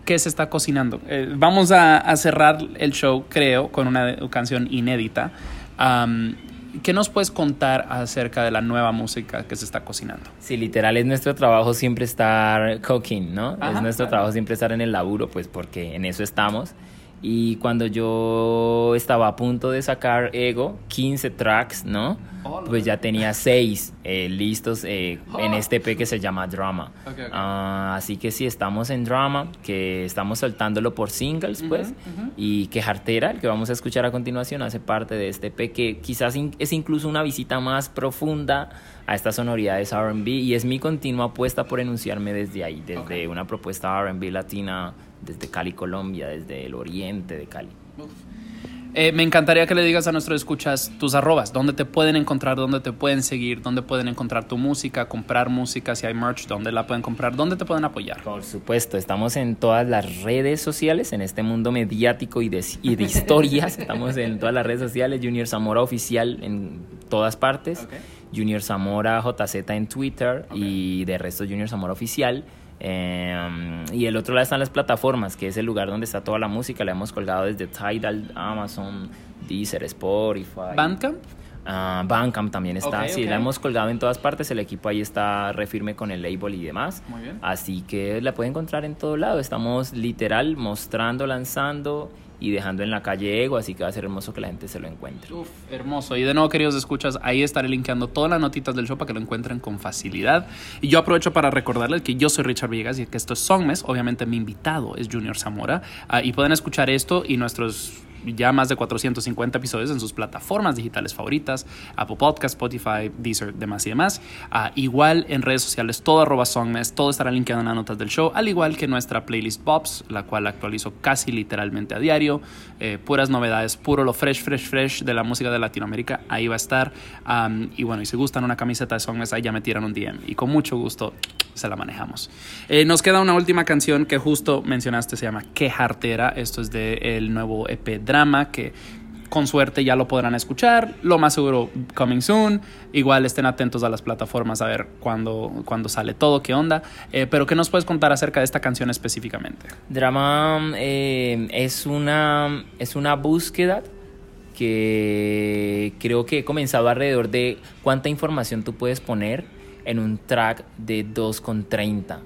¿Qué se está cocinando? Eh, vamos a, a cerrar el show, creo, con una canción inédita. Am, ¿Qué nos puedes contar acerca de la nueva música que se está cocinando?
Sí, literal es nuestro trabajo siempre estar cooking, ¿no?
Ajá,
es nuestro
claro.
trabajo siempre estar en el laburo, pues porque en eso estamos. Y cuando yo estaba a punto de sacar Ego, 15 tracks, ¿no? Pues ya tenía 6 listos eh, en
Oh.
este EP que se llama Drama. Ah, así que sí, estamos en Drama, que estamos soltándolo por singles, pues. Y que Jartera, el que vamos a escuchar a continuación, hace parte de este EP que quizás es incluso una visita más profunda a estas sonoridades RB y es mi continua apuesta por enunciarme desde ahí, desde una propuesta RB latina, desde Cali, Colombia, desde el oriente de Cali.
Eh, me encantaría que le digas a nuestros escuchas tus arrobas, dónde te pueden encontrar, dónde te pueden seguir, dónde pueden encontrar tu música, comprar música, si hay merch, dónde la pueden comprar, dónde te pueden apoyar.
Por supuesto, estamos en todas las redes sociales, en este mundo mediático y de, y de historias. estamos en todas las redes sociales, Junior Zamora Oficial en todas partes. Junior Zamora JZ en Twitter y de resto Junior Zamora Oficial. Eh, y el otro lado están las plataformas, que es el lugar donde está toda la música. La hemos colgado desde Tidal, Amazon, Deezer, Spotify.
Bandcamp.
Ah, Bandcamp también está, sí, la hemos colgado en todas partes, el equipo ahí está refirme con el label y demás.
Muy bien.
Así que la puede encontrar en todo lado, estamos literal mostrando, lanzando y dejando en la calle Ego, así que va a ser hermoso que la gente se lo encuentre.
Uf, hermoso. Y de nuevo, queridos escuchas, ahí estaré linkeando todas las notitas del show para que lo encuentren con facilidad. Y yo aprovecho para recordarles que yo soy Richard Villegas y que esto es Songmes. Obviamente mi invitado es Junior Zamora. Ah, y pueden escuchar esto y nuestros ya más de 450 episodios en sus plataformas digitales favoritas, Apple Podcast, Spotify, Deezer, demás y demás. Ah, igual en redes sociales, todo arroba Songmes, todo estará linkeado en las notas del show, al igual que nuestra playlist Pops, la cual actualizo casi literalmente a diario. Eh, puras novedades, puro lo fresh, fresh, fresh de la música de Latinoamérica, ahí va a estar. Y bueno, y si gustan una camiseta de Songmes, ahí ya me tiran un DM y con mucho gusto se la manejamos. Eh, nos queda una última canción que justo mencionaste, se llama Qué Jartera. Esto es del nuevo EP Drama que con suerte ya lo podrán escuchar. Lo más seguro, coming soon. Igual estén atentos a las plataformas a ver cuándo, cuándo sale todo, qué onda. Eh, pero, ¿qué nos puedes contar acerca de esta canción específicamente?
Drama eh, es, una, es una búsqueda que creo que he comenzado alrededor de cuánta información tú puedes poner en un track de 2,30,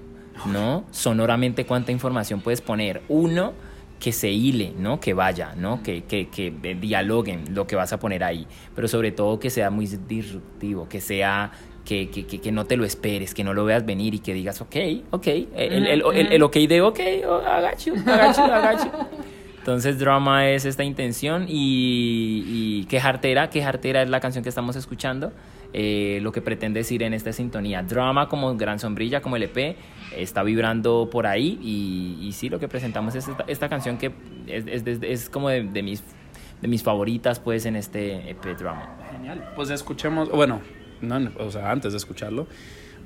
¿no? Sonoramente cuánta información puedes poner. Uno, que se hile, ¿no? Que vaya, ¿no? Que, que, que dialoguen lo que vas a poner ahí. Pero sobre todo que sea muy disruptivo, que sea... Que, que, que, que no te lo esperes, que no lo veas venir y que digas, ok, ok, el, el, el, el- ok de ok, oh, I got you, I got you, I got you. Entonces, Drama es esta intención y, y Qué Jartera, Qué Jartera es la canción que estamos escuchando. Eh, lo que pretende decir en esta sintonía. Drama como Gran Sombrilla, como el EP, está vibrando por ahí y, y sí, lo que presentamos es esta, canción que es, es, es- como de, de mis, de mis favoritas pues en este EP Drama.
Genial. Pues escuchemos, bueno, no, no, o sea, antes de escucharlo.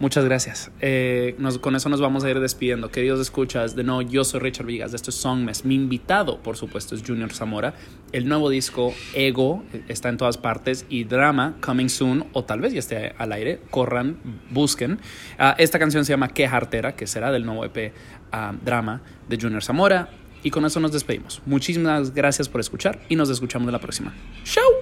Muchas gracias. Eh, con eso nos vamos a ir despidiendo. Queridos escuchas, de no, yo soy Richard Vigas, de esto es Songmes. Mi invitado, por supuesto, es Junior Zamora. El nuevo disco Ego está en todas partes y Drama, Coming Soon, o tal vez ya esté al aire. Corran, busquen. Ah, esta canción se llama Qué Jartera, que será del nuevo EP ah, Drama de Junior Zamora. Y con eso nos despedimos. Muchísimas gracias por escuchar y nos escuchamos en la próxima. ¡Chao!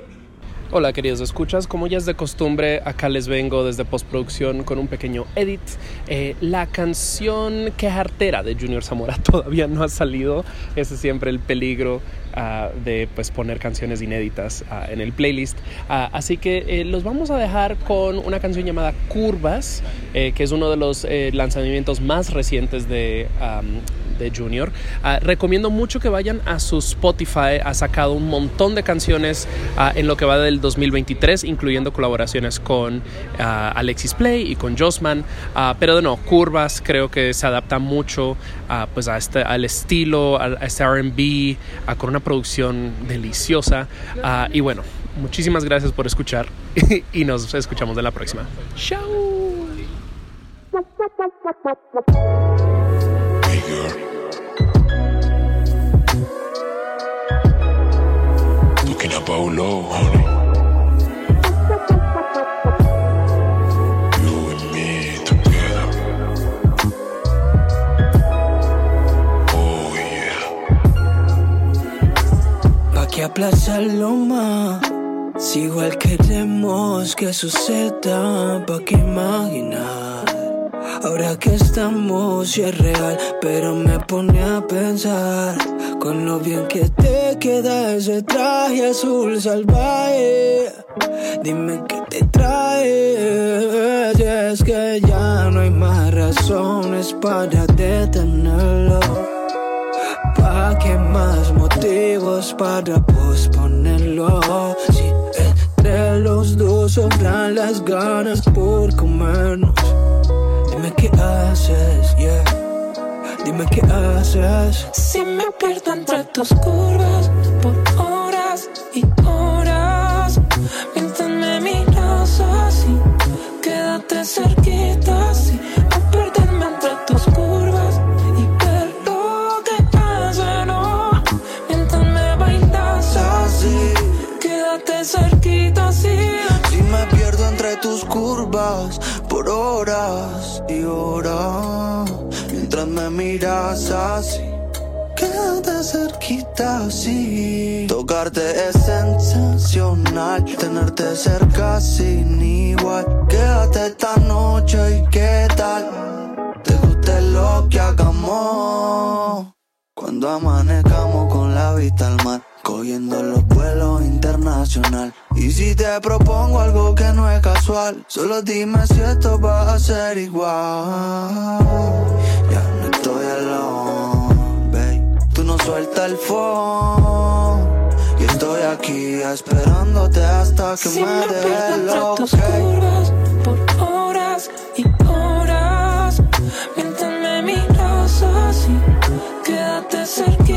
Hola queridos escuchas, como ya es de costumbre, acá les vengo desde postproducción con un pequeño edit. Eh, la canción Quejartera de Junior Zamora todavía no ha salido, ese es siempre el peligro ah, de pues, poner canciones inéditas ah, en el playlist. Ah, así que eh, los vamos a dejar con una canción llamada Curvas, eh, que es uno de los lanzamientos más recientes de, am, de Junior. Ah, recomiendo mucho que vayan a su Spotify. Ha sacado un montón de canciones ah, en lo que va del 2023, incluyendo colaboraciones con ah, Alexis Play y con Josman. Pero de no, Curvas creo que se adapta mucho pues a este, al estilo, a, este RB, con una producción deliciosa. Y bueno, muchísimas gracias por escuchar y nos escuchamos en la próxima. Chao.
Oh.
Pa' que aplazarlo más. Si igual queremos que suceda, pa' que imaginar. Ahora que estamos, si es real, pero me pone a pensar con lo bien que te queda ese traje azul salvaje. Dime qué te trae, y es que ya no hay más razones para detenerlo. ¿Pa' qué más motivos para posponerlo? Si entre los dos sobran las ganas por comernos. Dime qué haces, yeah. Dime qué haces.
Si me pierdo entre tus curvas por horas y horas, mientras me miras así, quédate cerquita así, perderme entre tus curvas y ver lo que hace, no, mientras me bailas así, quédate cerquita así.
Si me pierdo entre tus curvas por horas y horas, mientras me miras así. Quédate cerquita así. Tocarte es sensacional. Tenerte cerca sin igual. Quédate esta noche y qué tal. Te guste lo que hagamos. Cuando amanezcamos con la vista al mar, cogiendo los vuelos internacional. Y si te propongo algo que no es casual, solo dime si esto va a ser igual estoy alone, babe. Tú no sueltas el phone. Y estoy aquí esperándote hasta que
si
me,
me
dé el
ok. Tus curvas por horas y horas. Mientras me miras así, quédate cerca.